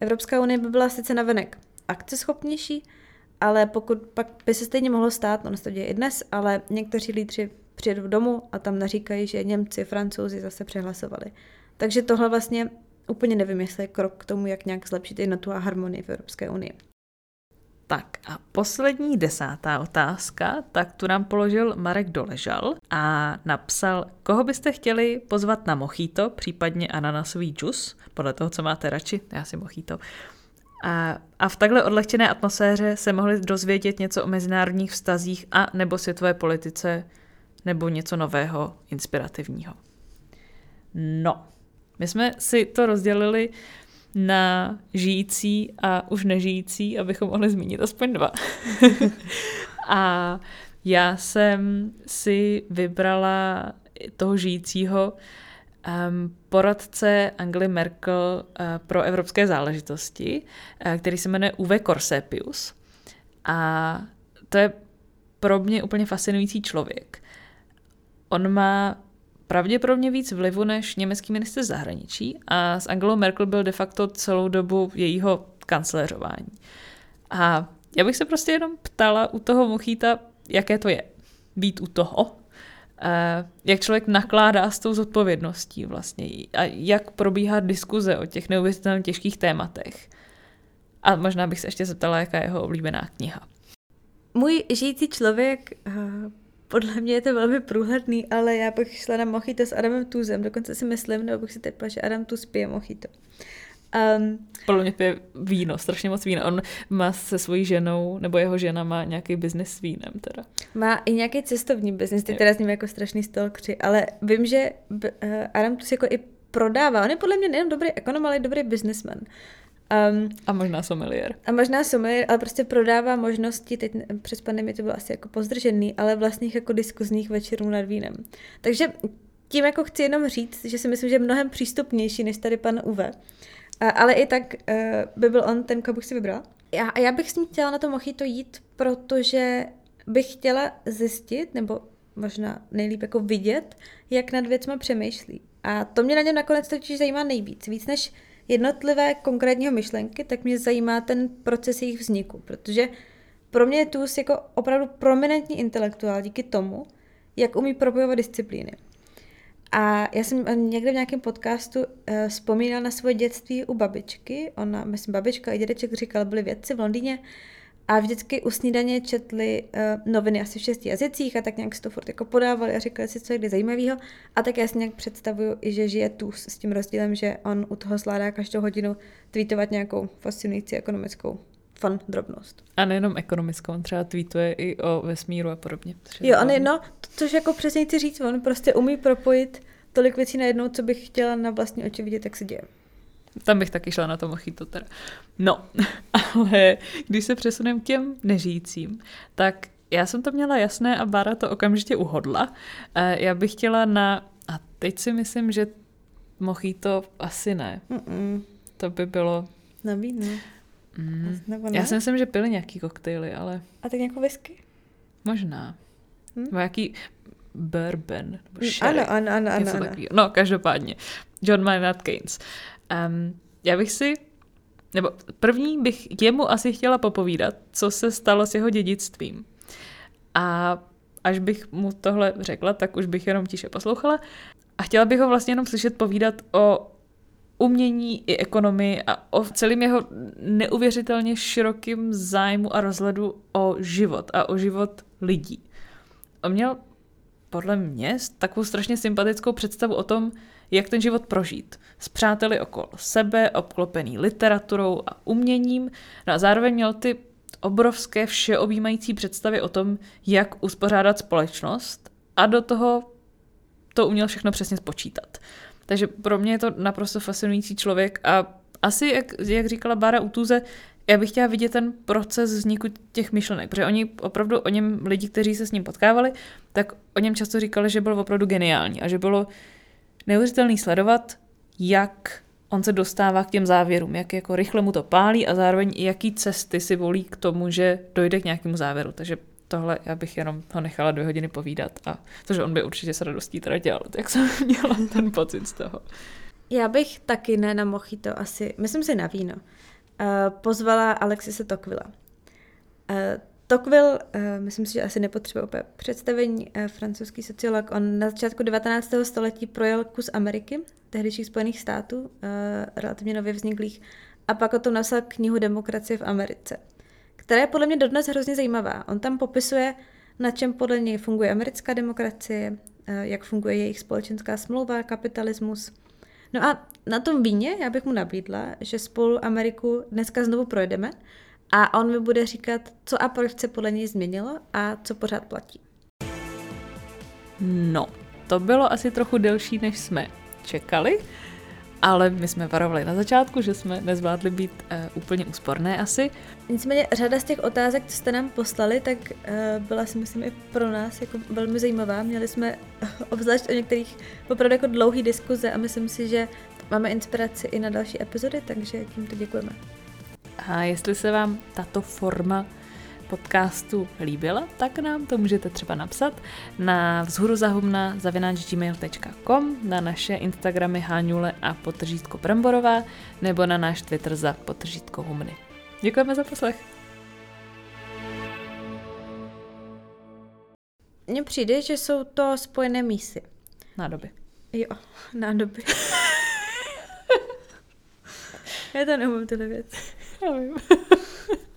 Evropská unie by byla sice navenek akceschopnější, ale pokud pak by se stejně mohlo stát, ono se to děje i dnes, ale někteří lídři přijedou domů a tam naříkají, že Němci, Francouzi zase přehlasovali. Takže tohle vlastně úplně nevím, jestli je krok k tomu, jak nějak zlepšit jednotu a harmonii v Evropské unii. Tak a poslední desátá otázka, tak tu nám položil Marek Doležal a napsal, koho byste chtěli pozvat na mochito, případně ananasový džus, podle toho, co máte radši, já si mochito. A, a v takhle odlehčené atmosféře se mohli dozvědět něco o mezinárodních vztazích a nebo světové politice nebo něco nového, inspirativního. No, my jsme si to rozdělili na žijící a už nežijící, abychom mohli zmínit aspoň dva. <laughs> a já jsem si vybrala toho žijícího um, poradce Angely Merkel uh, pro evropské záležitosti, uh, který se jmenuje Uwe Korsepius. A to je pro mě úplně fascinující člověk. On má pravděpodobně víc vlivu než německý minister zahraničí a s Angelou Merkel byl de facto celou dobu jejího kancléřování. A já bych se prostě jenom ptala u toho Mochýta, jaké to je být u toho, jak člověk nakládá s tou zodpovědností vlastně a jak probíhá diskuze o těch neuvěřitelně těžkých tématech. A možná bych se ještě zeptala, jaká je jeho oblíbená kniha. Můj žijící člověk eh, podle mě je to velmi průhledný, ale já bych šla na mochito s Adamem Tuzem, dokonce si myslím, nebo bych si typla, že Adam Tuz pije mochito. Um, Podle mě pije víno, strašně moc vína. On má se svojí ženou, nebo jeho žena má nějaký biznis s vínem teda. Má i nějaký cestovní biznis, ty teda s ním jako strašný stalkři, ale vím, že uh, Adam Tus jako i prodává. On je podle mě nejen dobrý ekonom, ale i dobrý businessman. Um, a možná sommelier. A možná sommelier, ale prostě prodává možnosti, teď přes pandemii to bylo asi jako pozdržený, ale vlastních jako diskuzních večerů nad vínem. Takže tím jako chci jenom říct, že si myslím, že je mnohem přístupnější než tady pan Uwe. A, ale i tak uh, by byl on ten, koho bych si vybrala. Já, já bych s ním chtěla na to to jít, protože bych chtěla zjistit, nebo možná nejlíp jako vidět, jak nad věcmi přemýšlí. A to mě na něm nakonec totiž zajímá nejvíc. Víc než jednotlivé konkrétního myšlenky, tak mě zajímá ten proces jejich vzniku, protože pro mě je TUS jako opravdu prominentní intelektuál díky tomu, jak umí propojovat disciplíny. A já jsem někde v nějakém podcastu uh, vzpomínal na svoje dětství u babičky. Ona, myslím, babička i dědeček říkal, byli vědci v Londýně A vždycky u snídaně četli uh, noviny asi v šesti jazycích a tak nějak si to furt jako podávali a říkali si, co je kde zajímavého. A tak já si nějak představuju i, že žije tu s tím rozdílem, že on u toho zvládá každou hodinu tweetovat nějakou fascinující ekonomickou fun drobnost. A nejenom ekonomickou, on třeba tweetuje i o vesmíru a podobně. Jo, on je, no, což jako přesně chci říct, on prostě umí propojit tolik věcí najednou, co bych chtěla na vlastní oči vidět, jak se děje. Tam bych taky šla na to mochito teda. No, <laughs> ale když se přesuneme k těm nežijícím, tak já jsem to měla jasné a Bára to okamžitě uhodla. Eh, já bych chtěla na... A teď si myslím, že mochito asi ne. Mm-mm. To by bylo... Na víno. Mm. Nebo ne? Já si myslím, že pili nějaký koktejly, ale... A tak nějakou whisky? Možná. Hm? Nebo jaký bourbon. Nebo sherry, ano, ano, ano. ano, ano. No, každopádně. John Maynard Keynes. Um, já bych si, nebo první bych jemu asi chtěla popovídat, co se stalo s jeho dědictvím. A až bych mu tohle řekla, tak už bych jenom tiše poslouchala. A chtěla bych ho vlastně jenom slyšet povídat o umění i ekonomii a o celém jeho neuvěřitelně širokým zájmu a rozhledu o život a o život lidí. On měl podle mě takovou strašně sympatickou představu o tom, jak ten život prožít. S přáteli okolo sebe, obklopený literaturou a uměním. No a zároveň měl ty obrovské všeobjímající představy o tom, jak uspořádat společnost a do toho to uměl všechno přesně spočítat. Takže pro mě je to naprosto fascinující člověk a asi, jak, jak říkala Bára Utuze, já bych chtěla vidět ten proces vzniku těch myšlenek, protože oni opravdu o něm, lidi, kteří se s ním potkávali, tak o něm často říkali, že byl opravdu geniální a že bylo neuvěřitelný sledovat, jak on se dostává k těm závěrům, jak jako rychle mu to pálí a zároveň jaký cesty si volí k tomu, že dojde k nějakému závěru. Takže tohle já bych jenom ho nechala dvě hodiny povídat a protože on by určitě se radostí teda dělal, jak jsem <laughs> měla ten pocit z toho. Já bych taky ne na mochito asi, myslím si na víno, uh, pozvala Alexise Tokvila. Uh, Tocqueville, uh, myslím si, že asi nepotřebuje úplně představení, uh, francouzský sociolog, on na začátku 19. století projel kus Ameriky, tehdejších Spojených států, uh, relativně nově vzniklých, a pak o tom napsal knihu Demokracie v Americe, která je podle mě dodnes hrozně zajímavá. On tam popisuje, na čem podle něj funguje americká demokracie, jak funguje jejich společenská smlouva, kapitalismus. No a na tom víně já bych mu nabídla, že spolu Ameriku dneska znovu projedeme, a on mi bude říkat, co a proč se podle něj změnilo a co pořád platí. No, to bylo asi trochu delší, než jsme čekali, ale my jsme varovali na začátku, že jsme nezvládli být uh, úplně úsporné asi. Nicméně řada z těch otázek, co jste nám poslali, tak uh, byla si myslím i pro nás jako velmi zajímavá. Měli jsme obzvlášť o některých opravdu jako dlouhý diskuze a myslím si, že máme inspiraci i na další epizody, takže tímto děkujeme. A jestli se vám tato forma podcastu líbila, tak nám to můžete třeba napsat na vzhůruzahumna gmail.com, na naše Instagramy Háňule a potržítko Bramborová nebo na náš Twitter za potržítko humny. Děkujeme za poslech. Mně přijde, že jsou to spojené mísy. Nádoby. Jo, nádoby. <laughs> Já to neumím tyhle věci. time. <laughs>